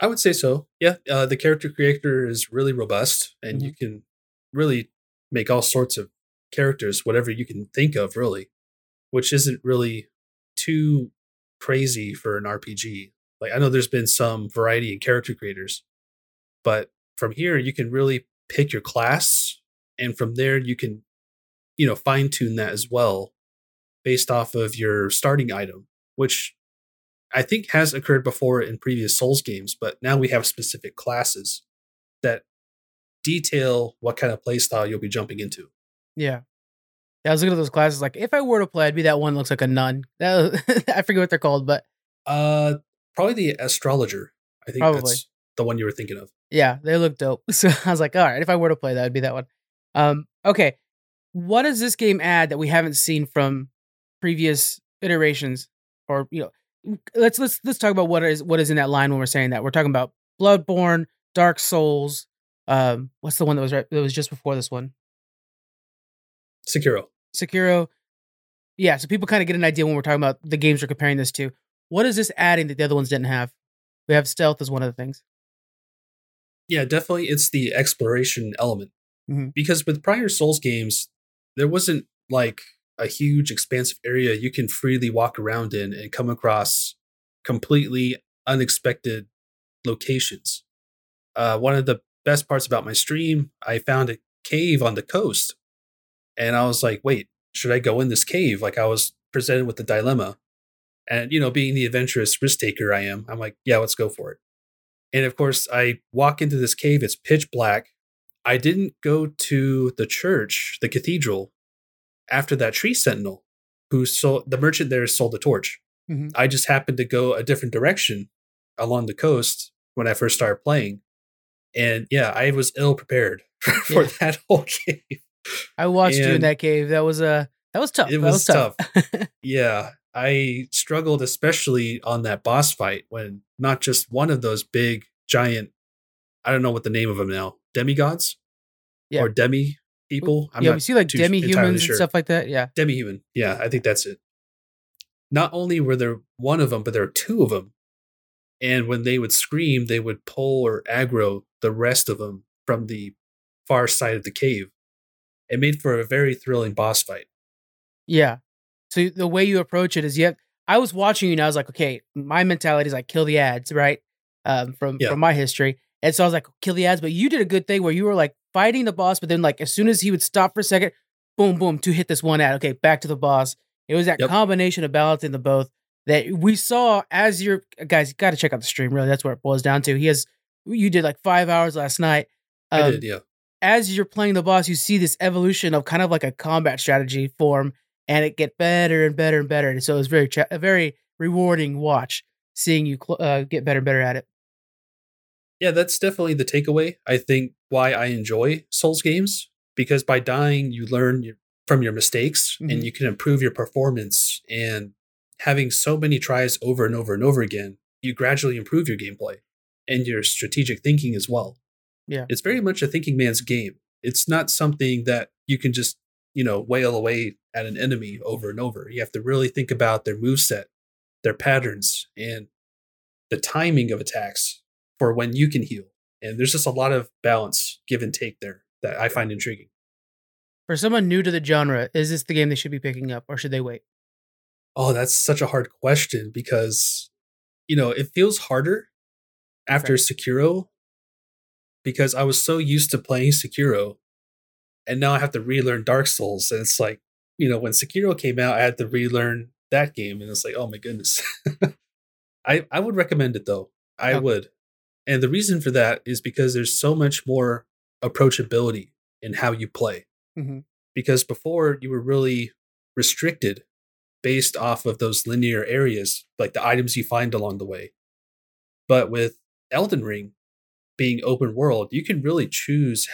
I would say so. Yeah, uh, the character creator is really robust, and you can really make all sorts of characters, whatever you can think of, really, which isn't really too crazy for an RPG. Like I know there's been some variety in character creators, but from here you can really pick your class, and from there you can, you know, fine tune that as well, based off of your starting item, which I think has occurred before in previous Souls games, but now we have specific classes that detail what kind of playstyle you'll be jumping into. Yeah. Yeah, I was looking at those classes. Like, if I were to play, I'd be that one looks like a nun. I forget what they're called, but Uh, probably the astrologer. I think Probably. that's the one you were thinking of. yeah, they look dope. So I was like, all right, if I were to play that, would be that one. Um, okay, what does this game add that we haven't seen from previous iterations? Or you know, let's let's let's talk about what is what is in that line when we're saying that. We're talking about Bloodborne, Dark Souls. Um, what's the one that was right that was just before this one? Sekiro. Sekiro. Yeah, so people kind of get an idea when we're talking about the games we're comparing this to. What is this adding that the other ones didn't have? We have stealth as one of the things. Yeah, definitely it's the exploration element. Mhm. Because with prior Souls games, there wasn't like a huge expansive area you can freely walk around in and come across completely unexpected locations. Uh, one of the best parts about my stream, I found a cave on the coast. And I was like, wait, should I go in this cave? Like I was presented with the dilemma. And, you know, being the adventurous risk taker I am, I'm like, yeah, let's go for it. And of course, I walk into this cave, it's pitch black. I didn't go to the church, the cathedral, after that tree sentinel who sold the merchant there sold the torch. Mhm. I just happened to go a different direction along the coast when I first started playing. And yeah, I was ill prepared for Yeah. that whole cave. I watched you in that cave. That was uh, that was tough. It was was tough. Yeah, I struggled especially on that boss fight when not just one of those big giant I don't know what the name of them now, demigods Yeah. or demi people. I'm yeah, we see like demi humans sure. and stuff like that. Yeah. demi-human. Yeah, I think that's it. Not only were there one of them, but there were two of them. And when they would scream, they would pull or aggro the rest of them from the far side of the cave. It made for a very thrilling boss fight. Yeah. So the way you approach it is you have, I was watching you and I was like, okay, my mentality is like kill the ads, right? Um, from Yeah. from my history. And so I was like, kill the ads, but you did a good thing where you were like fighting the boss, but then like as soon as he would stop for a second, boom, boom, to hit this one ad. Okay, back to the boss. It was that Yep. combination of balancing the both that we saw as your guys got to check out the stream. Really, that's where it boils down to. He has you did like five hours last night. I Um, did, yeah. As you're playing the boss, you see this evolution of kind of like a combat strategy form, and it get better and better and better. And so it was very cha- a very rewarding watch seeing you cl- uh, get better and better at it. Yeah, that's definitely the takeaway. I think why I enjoy Souls games because by dying, you learn from your mistakes Mhm. and you can improve your performance. And having so many tries over and over and over again, you gradually improve your gameplay and your strategic thinking as well. Yeah. It's very much a thinking man's game. It's not something that you can just, you know, wail away at an enemy over and over. You have to really think about their moveset, their patterns, and the timing of attacks for when you can heal. And there's just a lot of balance, give and take there that I find intriguing. For someone new to the genre, is this the game they should be picking up, or should they wait? Oh, that's such a hard question because, you know, it feels harder after Sekiro because I was so used to playing Sekiro and now I have to relearn Dark Souls. And it's like, you know, when Sekiro came out, I had to relearn that game. And it's like, oh my goodness. I, I would recommend it though. I Okay. would. And the reason for that is because there's so much more approachability in how you play. Mhm. Because before you were really restricted based off of those linear areas, like the items you find along the way. But with Elden Ring being open world, you can really choose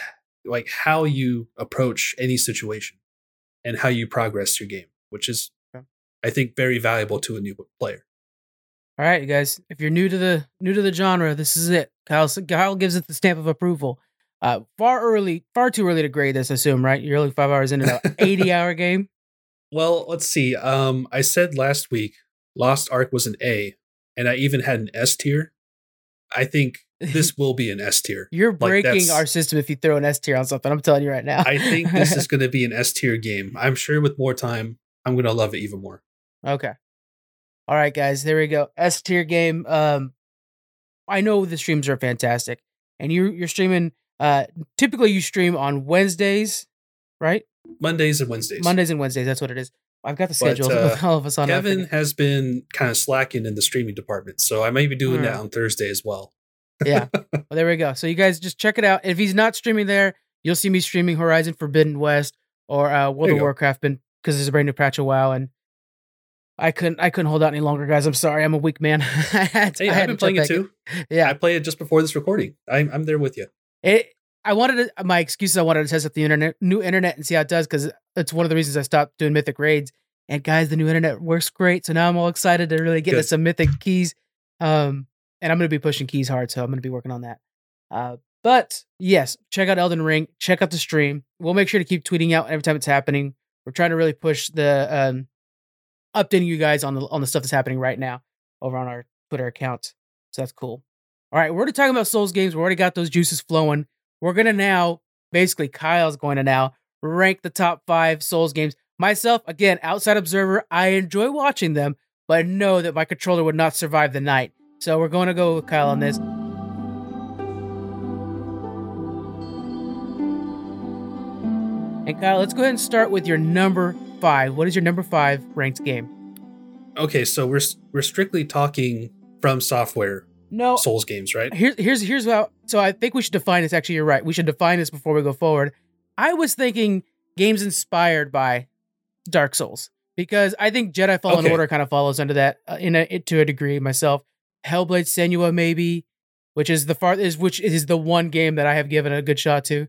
like how you approach any situation and how you progress your game, which is Okay. I think very valuable to a new player. All right, you guys. If you're new to the new to the genre, this is it. Kyle Kyle gives it the stamp of approval. Uh, far early, far too early to grade this. I assume, right? You're only five hours into an 80 hour game. Well, let's see. Um, I said last week Lost Ark was an A, and I even had an S tier. I think this will be an S tier. You're breaking that's- our system if you throw an S tier on something. I'm telling you right now. I think this is going to be an S tier game. I'm sure with more time, I'm going to love it even more. okay. All right, guys. There we go. S tier game. Um, I know the streams are fantastic, and you you're streaming. Uh, typically you stream on Wednesdays, right? Mondays and Wednesdays. Mondays and Wednesdays. That's what it is. I've got the But, schedule uh, of all of us on. Kevin has been kind of slacking in the streaming department, so I may be doing that on Thursday as well. yeah. Well, there we go. So you guys just check it out. If he's not streaming there, you'll see me streaming Horizon Forbidden West or uh, World of go. Warcraft, because there's a brand new patch of WoW, and I couldn't I couldn't hold out any longer, guys. I'm sorry. I'm a weak man. I had to, Hey, I I've had been playing it too. Yeah. I played it just before this recording. I'm, I'm there with you. It. I wanted to, my excuse is I wanted to test out the internet, new internet, and see how it does because it's one of the reasons I stopped doing mythic raids. And guys, the new internet works great, so now I'm all excited to really get into some mythic keys. Um, and I'm gonna be pushing keys hard, so I'm gonna be working on that. Uh, but yes, check out Elden Ring. Check out the stream. We'll make sure to keep tweeting out every time it's happening. We're trying to really push the um, updating you guys on the on the stuff that's happening right now over on our Twitter account. So that's cool. All right, we're already talking about Souls games. We already got those juices flowing. We're gonna now, basically, Kyle's going to now rank the top five Souls games. Myself, again, outside observer, I enjoy watching them, but know that my controller would not survive the night. So we're going to go with Kyle on this. And Kyle, let's go ahead and start with your number five. What is your number five ranked game? Okay, so we're we're strictly talking from software No, Souls games, right? here's here's here's how. So I think we should define this. Actually, you're right. We should define this before we go forward. I was thinking games inspired by Dark Souls because I think Jedi Fallen Okay. Order kind of follows under that uh, in a to a degree. Myself, Hellblade Senua maybe, which is the far is which is the one game that I have given a good shot to.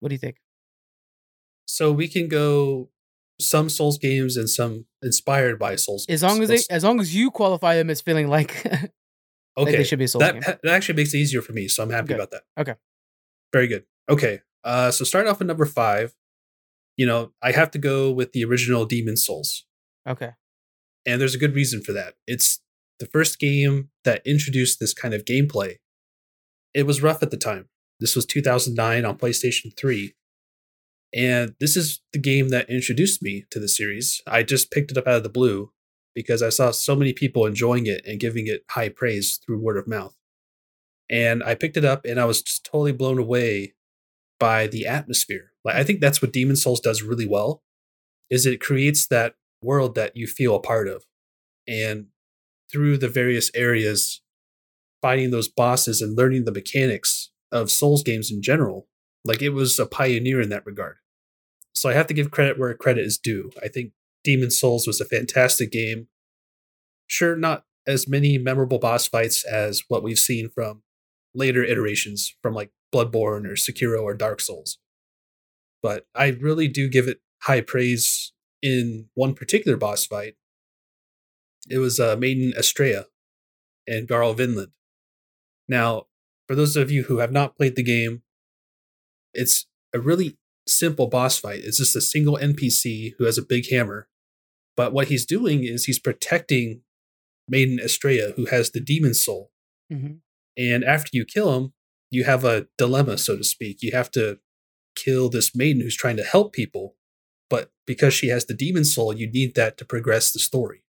What do you think? So we can go some Souls games and some inspired by Souls. As long as they, as long as you qualify them as feeling like, like okay, they should be a Souls that game. that actually makes it easier for me, so I'm happy Good. about that. Okay. very good. Okay, uh, so start off with number five. You know, I have to go with the original Demon Souls. Okay. And there's a good reason for that. It's the first game that introduced this kind of gameplay. It was rough at the time. This was 2009 on PlayStation 3. And this is the game that introduced me to the series. I just picked it up out of the blue because I saw so many people enjoying it and giving it high praise through word of mouth. And I picked it up and I was just totally blown away by the atmosphere. Like I think that's what Demon Souls does really well is it creates that world that you feel a part of. And through the various areas fighting those bosses and learning the mechanics of Souls games in general. Like it was a pioneer in that regard. So I have to give credit where credit is due. I think Demon Souls was a fantastic game. Sure, not as many memorable boss fights as what we've seen from later iterations from like Bloodborne or Sekiro or Dark Souls. But I really do give it high praise in one particular boss fight. It was uh, Maiden Astraea and Garl Vinland. Now, for those of you who have not played the game, it's a really simple boss fight. It's just a single NPC who has a big hammer. But what he's doing is he's protecting Maiden Astraea, who has the demon soul. Mm-hmm. And after you kill him, you have a dilemma, so to speak. You have to kill this maiden who's trying to help people. But because she has the demon soul, you need that to progress the story.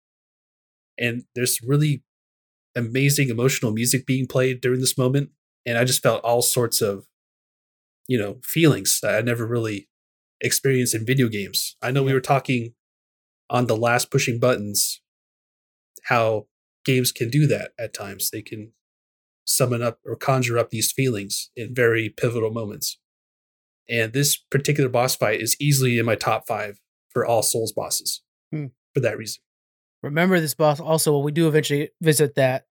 And there's really amazing emotional music being played during this moment. And I just felt all sorts of, you know, feelings that I never really experienced in video games. I know we were talking on the last pushing buttons how games can do that at times. They can summon up or conjure up these feelings in very pivotal moments. And this particular boss fight is easily in my top five for all Souls bosses Hmm. for that reason. Remember this boss also when we do eventually visit that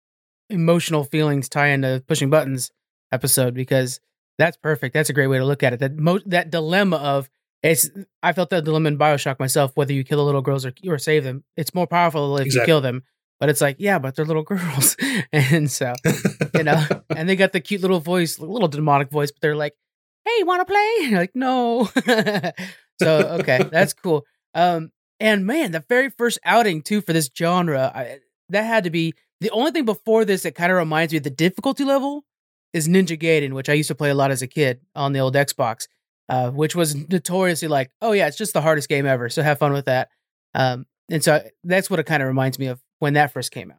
emotional feelings tie into pushing buttons episode because that's perfect. That's a great way to look at it. That mo- that dilemma of it's I felt that dilemma in Bioshock myself, whether you kill the little girls or or save them. It's more powerful if Exactly. you kill them. But it's like, yeah, but they're little girls. and so you know, and they got the cute little voice, little demonic voice, but they're like, "Hey, want to play?" Like, "No." so okay, that's cool. Um, and man, the very first outing too for this genre, I, that had to be the only thing before this that kind of reminds me of the difficulty level is Ninja Gaiden, which I used to play a lot as a kid on the old Xbox, uh, which was notoriously like, oh yeah, it's just the hardest game ever. So have fun with that. Um, and so that's what it kind of reminds me of when that first came out.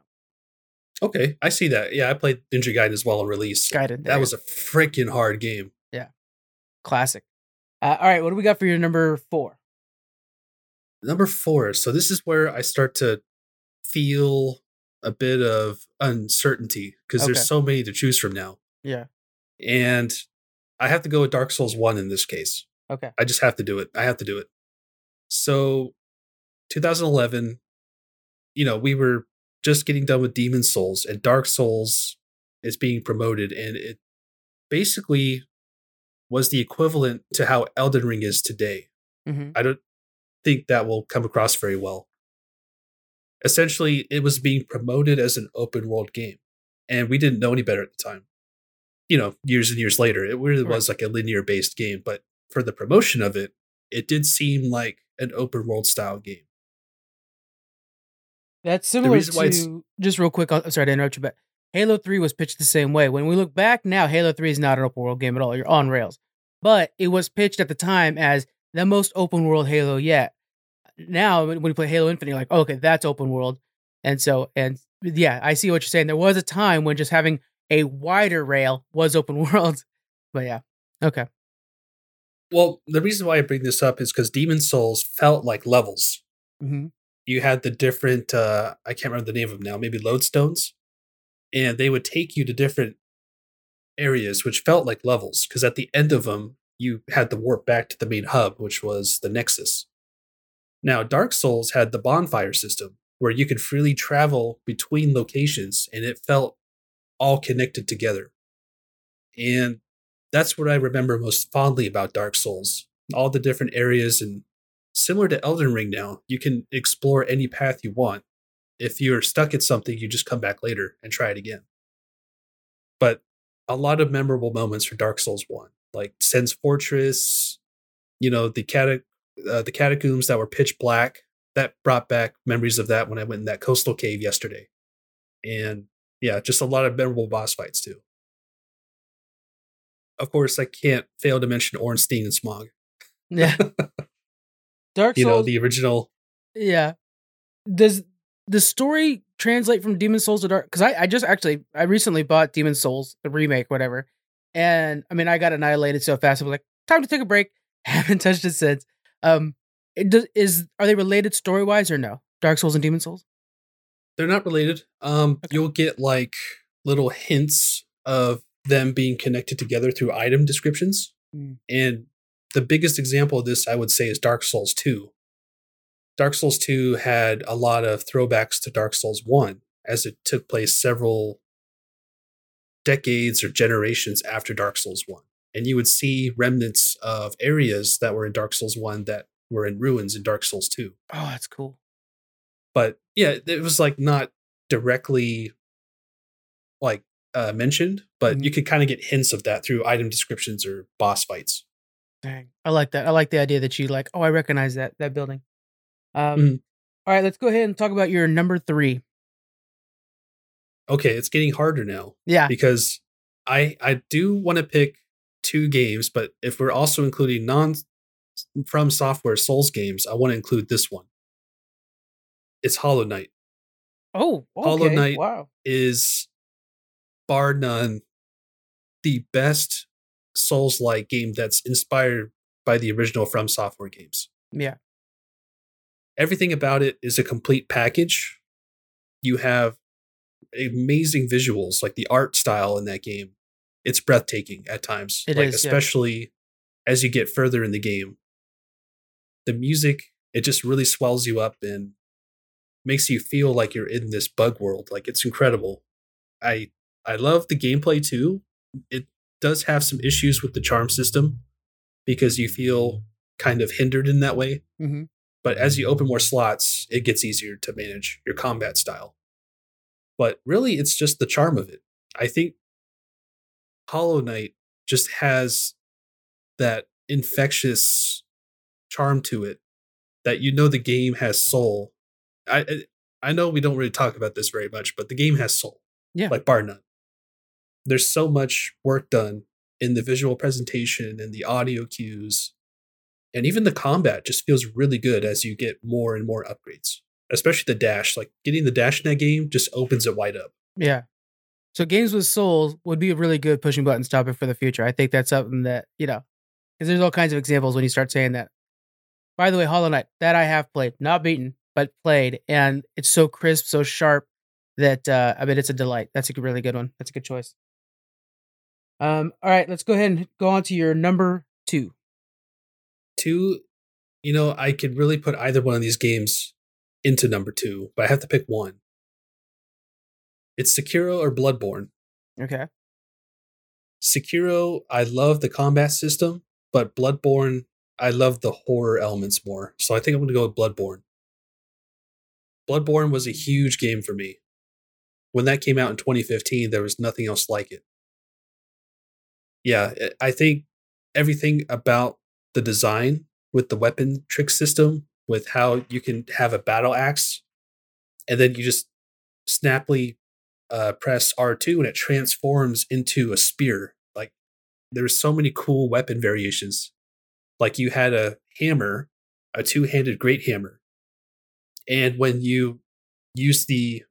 okay, I see that. Yeah, I played Ninja Gaiden as well on release. Gaiden, That was a freaking hard game. Yeah, classic. Uh, all right, what do we got for your number four? Number four. So this is where I start to feel a bit of uncertainty because Okay. there's so many to choose from now. Yeah. And I have to go with Dark Souls 1 in this case. Okay. I just have to do it. I have to do it. So 2011, you know, we were just getting done with Demon Souls and Dark Souls is being promoted and it basically was the equivalent to how Elden Ring is today. hmm I don't think that will come across very well. Essentially, it was being promoted as an open world game, and we didn't know any better at the time. You know, years and years later, it really Right. was like a linear based game, but for the promotion of it, it did seem like an open world style game. That's similar to just real quick. I'm sorry to interrupt you, but Halo Three was pitched the same way. When we look back now, Halo Three is not an open world game at all. You're on rails, but it was pitched at the time as the most open world Halo yet. Now, when when you play Halo Infinite, you're like, oh, okay, that's open world, and so and yeah, I see what you're saying. There was a time when just having a wider rail was open world, but yeah, okay, Well, the reason why I bring this up is because Demon Souls felt like levels. hmm you had the different uh i can't remember the name of them now maybe lodestones? And they would take you to different areas which felt like levels because at the end of them you had to warp back to the main hub which was the nexus. Now dark souls had the bonfire system where you could freely travel between locations and it felt all connected together and that's what i remember most fondly about dark souls all the different areas and similar to Elden Ring now, you can explore any path you want. If you're stuck at something, you just come back later and try it again. But a lot of memorable moments for Dark Souls 1, like Sen's Fortress, you know, the cata- uh, the catacombs that were pitch black, that brought back memories of that when I went in that coastal cave yesterday. And yeah, just a lot of memorable boss fights too. Of course, I can't fail to mention Ornstein and Smough. yeah. Dark Souls. You know, the original Yeah. Does the story translate from Demon Souls to Dark? Because I, I just actually I recently bought Demon Souls, the remake, whatever. And I mean I got annihilated so fast. I was like, time to take a break. Haven't touched it since. Um it does is are they related story wise or no? Dark Souls and Demon Souls? They're not related. Um, Okay. you'll get like little hints of them being connected together through item descriptions. Mm. And the biggest example of this, I would say, is Dark Souls 2. Dark Souls 2 had a lot of throwbacks to Dark Souls 1, as it took place several decades or generations after Dark Souls 1. And you would see remnants of areas that were in Dark Souls 1 that were in ruins in Dark Souls 2. Oh, that's cool. But yeah, it was like not directly like uh, mentioned, but Mhm. you could kind of get hints of that through item descriptions or boss fights. Dang. I like that. I like the idea that you like, oh, I recognize that that building. Um Mhm. all right, let's go ahead and talk about your number three. Okay, it's getting harder now Yeah. because I I do want to pick two games, but if we're also including non from software Souls games, I want to include this one. It's Hollow Knight. Oh, okay. Hollow Knight Wow. is bar none the best Souls like game that's inspired by the original From Software games. Yeah. Everything about it is a complete package. You have amazing visuals, like the art style in that game. It's breathtaking at times. It like is, yeah. especially as you get further in the game. The music, it just really swells you up and makes you feel like you're in this bug world. Like it's incredible. I I love the gameplay too. It does have some issues with the charm system because you feel kind of hindered in that way. hmm But as you open more slots, it gets easier to manage your combat style. But really, it's just the charm of it. I think Hollow Knight just has that infectious charm to it that you know the game has soul. I I- know we don't really talk about this very much, but the game has soul. Yeah. Like bar none. There's so much work done in the visual presentation and the audio cues and even the combat just feels really good as you get more and more upgrades especially the dash like getting the dash in that game just opens it wide up Yeah. So games with souls would be a really good pushing button topic for the future. I think that's something that, you know, because there's all kinds of examples when you start saying that. By the way, Hollow Knight, that I have played, not beaten, but played, and it's so crisp, so sharp that uh I mean it's a delight. That's a really good one. That's a good choice. Um, all right, let's go ahead and go on to your number two. two you know i could really put either one of these games into number two but i have to pick one it's sekiro or bloodborne Okay. sekiro i love the combat system but bloodborne i love the horror elements more so i think i'm going to go with bloodborne bloodborne was a huge game for me when that came out in 2015 there was nothing else like it yeah i think everything about the design with the weapon trick system with how you can have a battle axe and then you just snappily uh, press R2 and it transforms into a spear. Like there's so many cool weapon variations. Like you had a hammer, a two-handed great hammer. And when you use the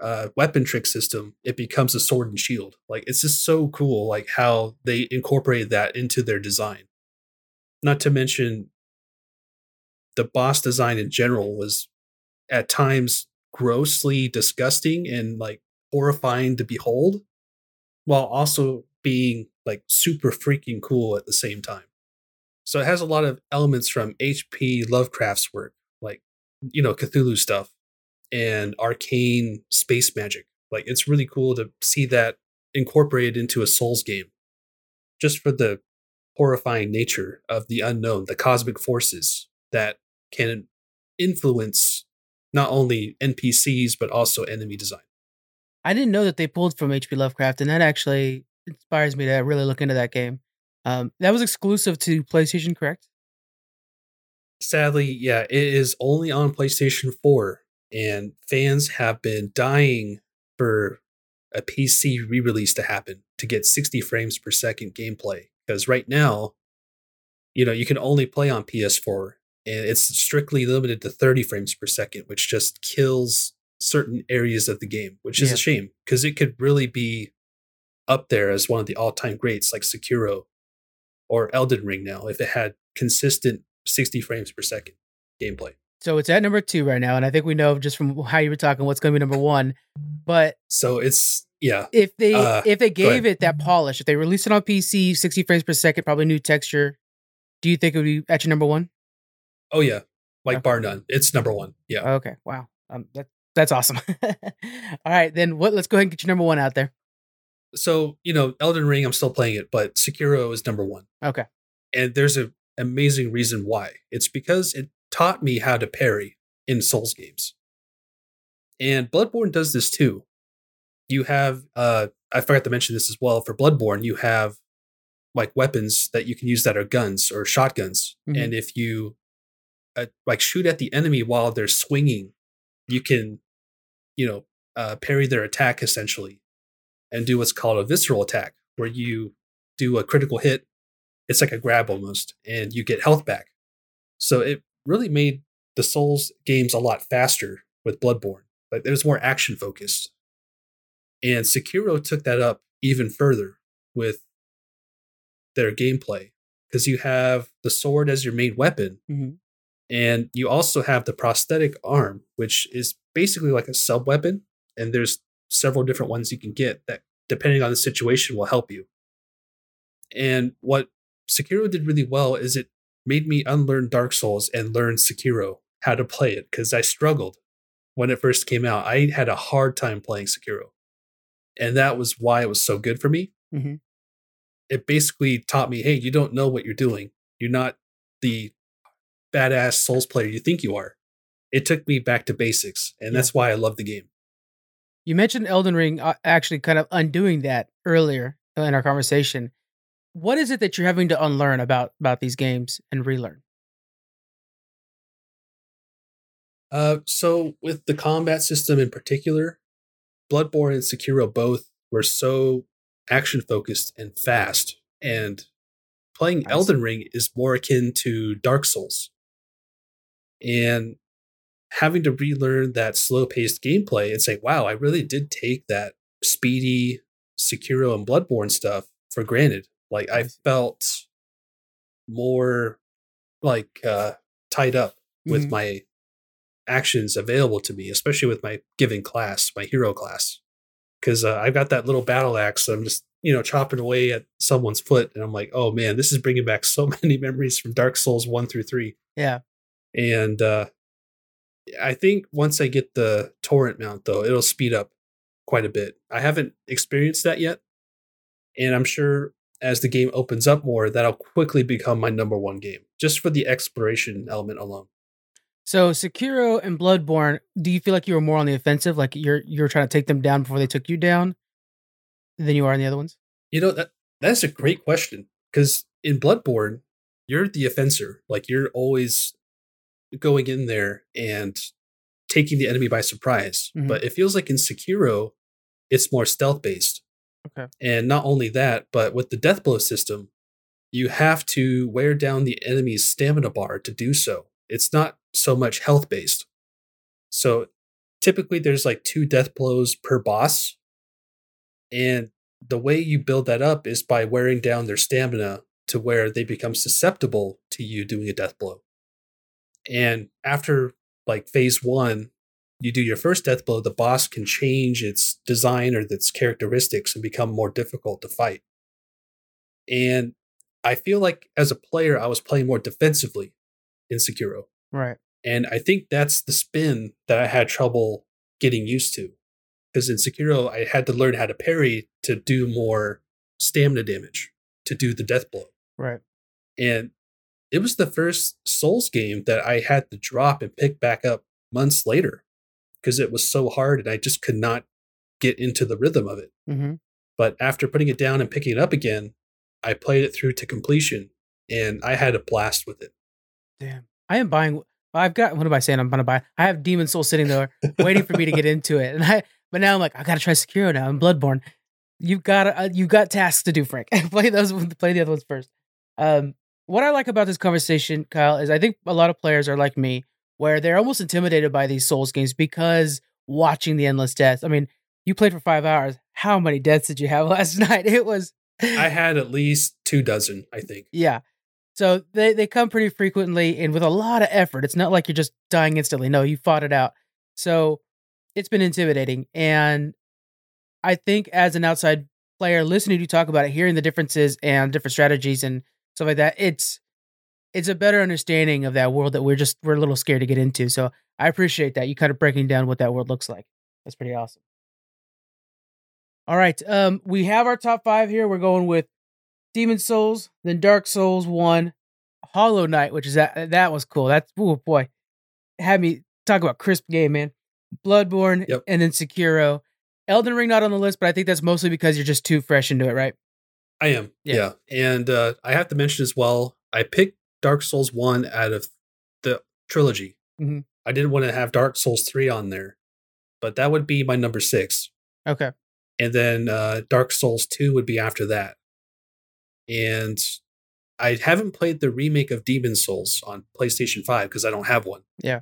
uh, weapon trick system, it becomes a sword and shield. Like it's just so cool, like how they incorporated that into their design. Not to mention the boss design in general was at times grossly disgusting and like horrifying to behold while also being like super freaking cool at the same time. So it has a lot of elements from HP Lovecraft's work, you know, Cthulhu stuff and arcane space magic. Like it's really cool to see that incorporated into a Souls game. Just for the horrifying nature of the unknown, the cosmic forces that can influence not only NPCs but also enemy design. I didn't know that they pulled from HP Lovecraft, and that actually inspires me to really look into that game. Um, that was exclusive to PlayStation, correct? Sadly, yeah, it is only on PlayStation 4, and fans have been dying for a PC re release to happen to get 60 frames per second gameplay. Because right now, you know, you can only play on PS4, and it's strictly limited to 30 frames per second, which just kills certain areas of the game, which is Yeah. a shame because it could really be up there as one of the all time greats like Sekiro or Elden Ring now if it had consistent 60 frames per second gameplay. So it's at number two right now, and I think we know just from how you were talking what's going to be number one. But So it's yeah, if they Uh, if they gave it that polish, if they released it on PC, 60 frames per second, probably new texture, do you think it would be at your number one? oh yeah, like Okay. bar none. It's number one. Yeah. Okay, wow, um, that that's awesome. All right, then what? Let's go ahead and get your number one out there. So you know, Elden Ring, I'm still playing it, but Sekiro is number one. Okay, and there's an amazing reason why. It's because it taught me how to parry in Souls games. And Bloodborne does this too. You have uh I forgot to mention this as well for Bloodborne, you have like weapons that you can use that are guns or shotguns. Mhm. And if you uh, like shoot at the enemy while they're swinging, you can you know, uh parry their attack essentially and do what's called a visceral attack where you do a critical hit it's like a grab almost, and you get health back. So it really made the Souls games a lot faster with Bloodborne. Like it was more action focused. And Sekiro took that up even further with their gameplay because you have the sword as your main weapon, Mhm. and you also have the prosthetic arm, which is basically like a sub weapon. And there's several different ones you can get that, depending on the situation, will help you. And what Sekiro did really well is it made me unlearn Dark Souls and learn Sekiro how to play it because I struggled when it first came out. I had a hard time playing Sekiro. And that was why it was so good for me. Mhm. It basically taught me hey, you don't know what you're doing. You're not the badass Souls player you think you are. It took me back to basics. And that's why I love the game. you mentioned Elden Ring, uh, actually kind of undoing that earlier in our conversation. What is it that you're having to unlearn about about these games and relearn? Uh, so with the combat system in particular, Bloodborne and Sekiro both were so action focused and fast, and playing Nice. Elden Ring is more akin to Dark Souls. And having to relearn that slow paced gameplay and say, wow, I really did take that speedy Sekiro and Bloodborne stuff for granted. Like I felt more like uh tied up with Mhm. my actions available to me, especially with my given class, my hero class. Because uh, I've got that little battle axe. That I'm just, you know, chopping away at someone's foot. And I'm like, oh man, this is bringing back so many memories from Dark Souls 1 through 3. Yeah, And uh, I think once I get the Torrent mount, though, it'll speed up quite a bit. I haven't experienced that yet. And I'm sure as the game opens up more, that'll quickly become my number one game, just for the exploration element alone. So Sekiro and Bloodborne, do you feel like you were more on the offensive, like you're you're trying to take them down before they took you down, than you are in the other ones? You know that that's a great question because in Bloodborne, you're the offender. Like you're always going in there and taking the enemy by surprise. Mhm. But it feels like in Sekiro, it's more stealth based. Okay. And not only that, but with the death blow system, you have to wear down the enemy's stamina bar to do so. It's not so much health based. So typically there's like two death blows per boss. And the way you build that up is by wearing down their stamina to where they become susceptible to you doing a death blow. And after like phase one, you do your first death blow, the boss can change its design or its characteristics and become more difficult to fight. And I feel like as a player, I was playing more defensively in Sekiro. Right. And I think that's the spin that I had trouble getting used to. Because in Sekiro, I had to learn how to parry to do more stamina damage, to do the death blow. Right. And it was the first Souls game that I had to drop and pick back up months later because it was so hard and I just could not get into the rhythm of it. Mm-hmm. But after putting it down and picking it up again, I played it through to completion and I had a blast with it. Damn. I am buying. I've got. What am I saying? I'm gonna buy. I have Demon Soul sitting there waiting for me to get into it, and I. But now I'm like, I gotta try Sekiro now I'm Bloodborne. You've got. Uh, you got tasks to do, Frank. play those. Play the other ones first. Um, what I like about this conversation, Kyle, is I think a lot of players are like me, where they're almost intimidated by these Souls games because watching the endless deaths. I mean, you played for five hours. How many deaths did you have last night? It was. I had at least two dozen, I think. Yeah. So they, they come pretty frequently and with a lot of effort. It's not like you're just dying instantly. No, you fought it out. So it's been intimidating. And I think as an outside player listening to you talk about it, hearing the differences and different strategies and stuff like that, it's it's a better understanding of that world that we're just we're a little scared to get into. So I appreciate that you kind of breaking down what that world looks like. That's pretty awesome. All right, um, we have our top five here. We're going with Demon Souls, then Dark Souls One, Hollow Knight, which is that that was cool. That's oh boy, had me talk about crisp game, man. Bloodborne, Yep. and then Sekiro. Elden Ring not on the list, but I think that's mostly because you're just too fresh into it, right? I am. Yeah. Yeah. And uh, I have to mention as well, I picked Dark Souls 1 out of the trilogy. Mhm. I didn't want to have Dark Souls 3 on there, but that would be my number six. Okay. And then uh, Dark Souls 2 would be after that. And I haven't played the remake of Demon Souls on PlayStation 5 because I don't have one. Yeah.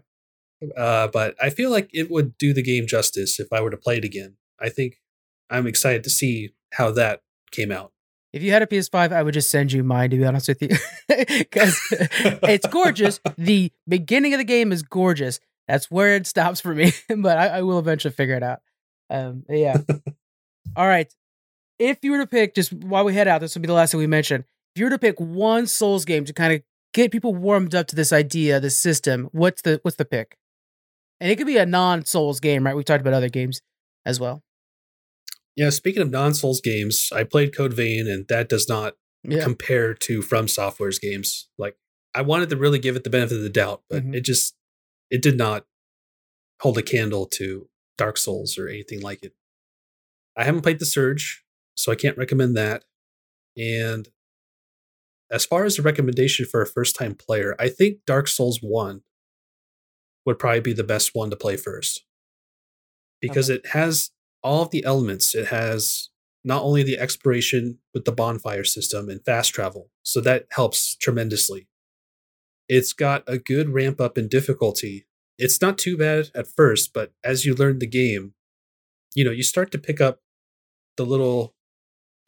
Uh, but I feel like it would do the game justice if I were to play it again. I think I'm excited to see how that came out. If you had a PS5, I would just send you mine, to be honest with you. Because it's gorgeous. The beginning of the game is gorgeous. That's where it stops for me, but I, I will eventually figure it out. Um, yeah. All right. If you were to pick, just while we head out, this will be the last thing we mention. If you were to pick one Souls game to kind of get people warmed up to this idea, this system, what's the what's the pick? And it could be a non-Souls game, right? We talked about other games as well. Yeah, speaking of non-Souls games, I played Code Vein, and that does not Yeah. compare to From Software's games. Like, I wanted to really give it the benefit of the doubt, but Mhm. it just it did not hold a candle to Dark Souls or anything like it. I haven't played the Surge, so I can't recommend that. And as far as a recommendation for a first-time player, I think Dark Souls One would probably be the best one to play first because it has all of the elements. It has not only the exploration with the bonfire system and fast travel, so that helps tremendously. It's got a good ramp up in difficulty. It's not too bad at first, but as you learn the game, you know, you start to pick up the little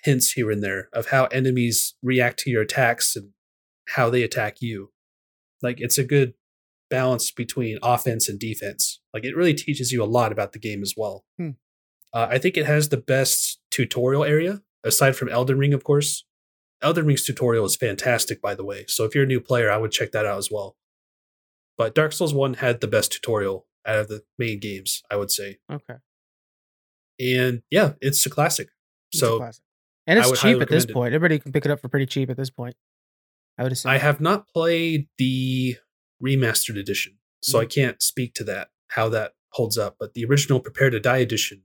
hints here and there of how enemies react to your attacks and how they attack you. Like it's a good balance between offense and defense. Like it really teaches you a lot about the game as well. Hmm. Uh, I think it has the best tutorial area aside from Elden Ring, of course. Elden Ring's tutorial is fantastic, by the way. So if you're a new player, I would check that out as well. But Dark Souls 1 had the best tutorial out of the main games, I would say. Okay. And yeah, it's a classic. It's a So classic. and it's cheap at this it. point. Everybody can pick it up for pretty cheap at this point. I would assume. I have not played the remastered edition, so I can't speak to that, how that holds up. But the original Prepare to Die edition,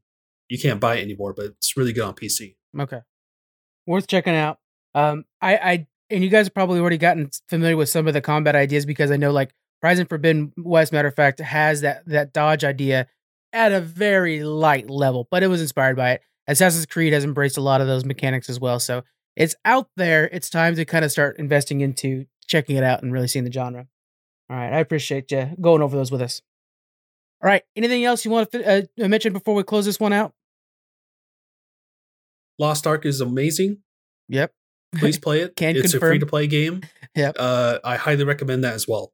you can't buy it anymore, but it's really good on PC. Okay. Worth checking out. Um, I, I, and you guys have probably already gotten familiar with some of the combat ideas because I know like Horizon Forbidden West, matter of fact, has that that dodge idea at a very light level, but it was inspired by it. Assassin's Creed has embraced a lot of those mechanics as well, so it's out there. It's time to kind of start investing into checking it out and really seeing the genre. All right, I appreciate you going over those with us. All right, anything else you want to uh, mention before we close this one out? Lost Ark is amazing. Yep. Please play it. Can it's confirm. a free to play game. Yep. Uh, I highly recommend that as well.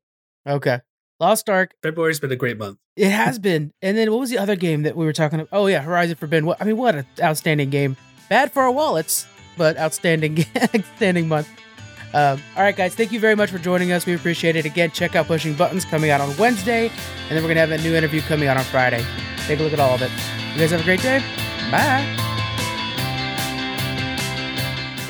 Okay. Lost Ark. February's been a great month. It has been. And then what was the other game that we were talking about? Oh yeah, Horizon Forbidden. I mean, what an outstanding game. Bad for our wallets, but outstanding, outstanding month. Um, all right, guys, thank you very much for joining us. We appreciate it. Again, check out Pushing Buttons coming out on Wednesday, and then we're gonna have a new interview coming out on Friday. Take a look at all of it. You guys have a great day. Bye.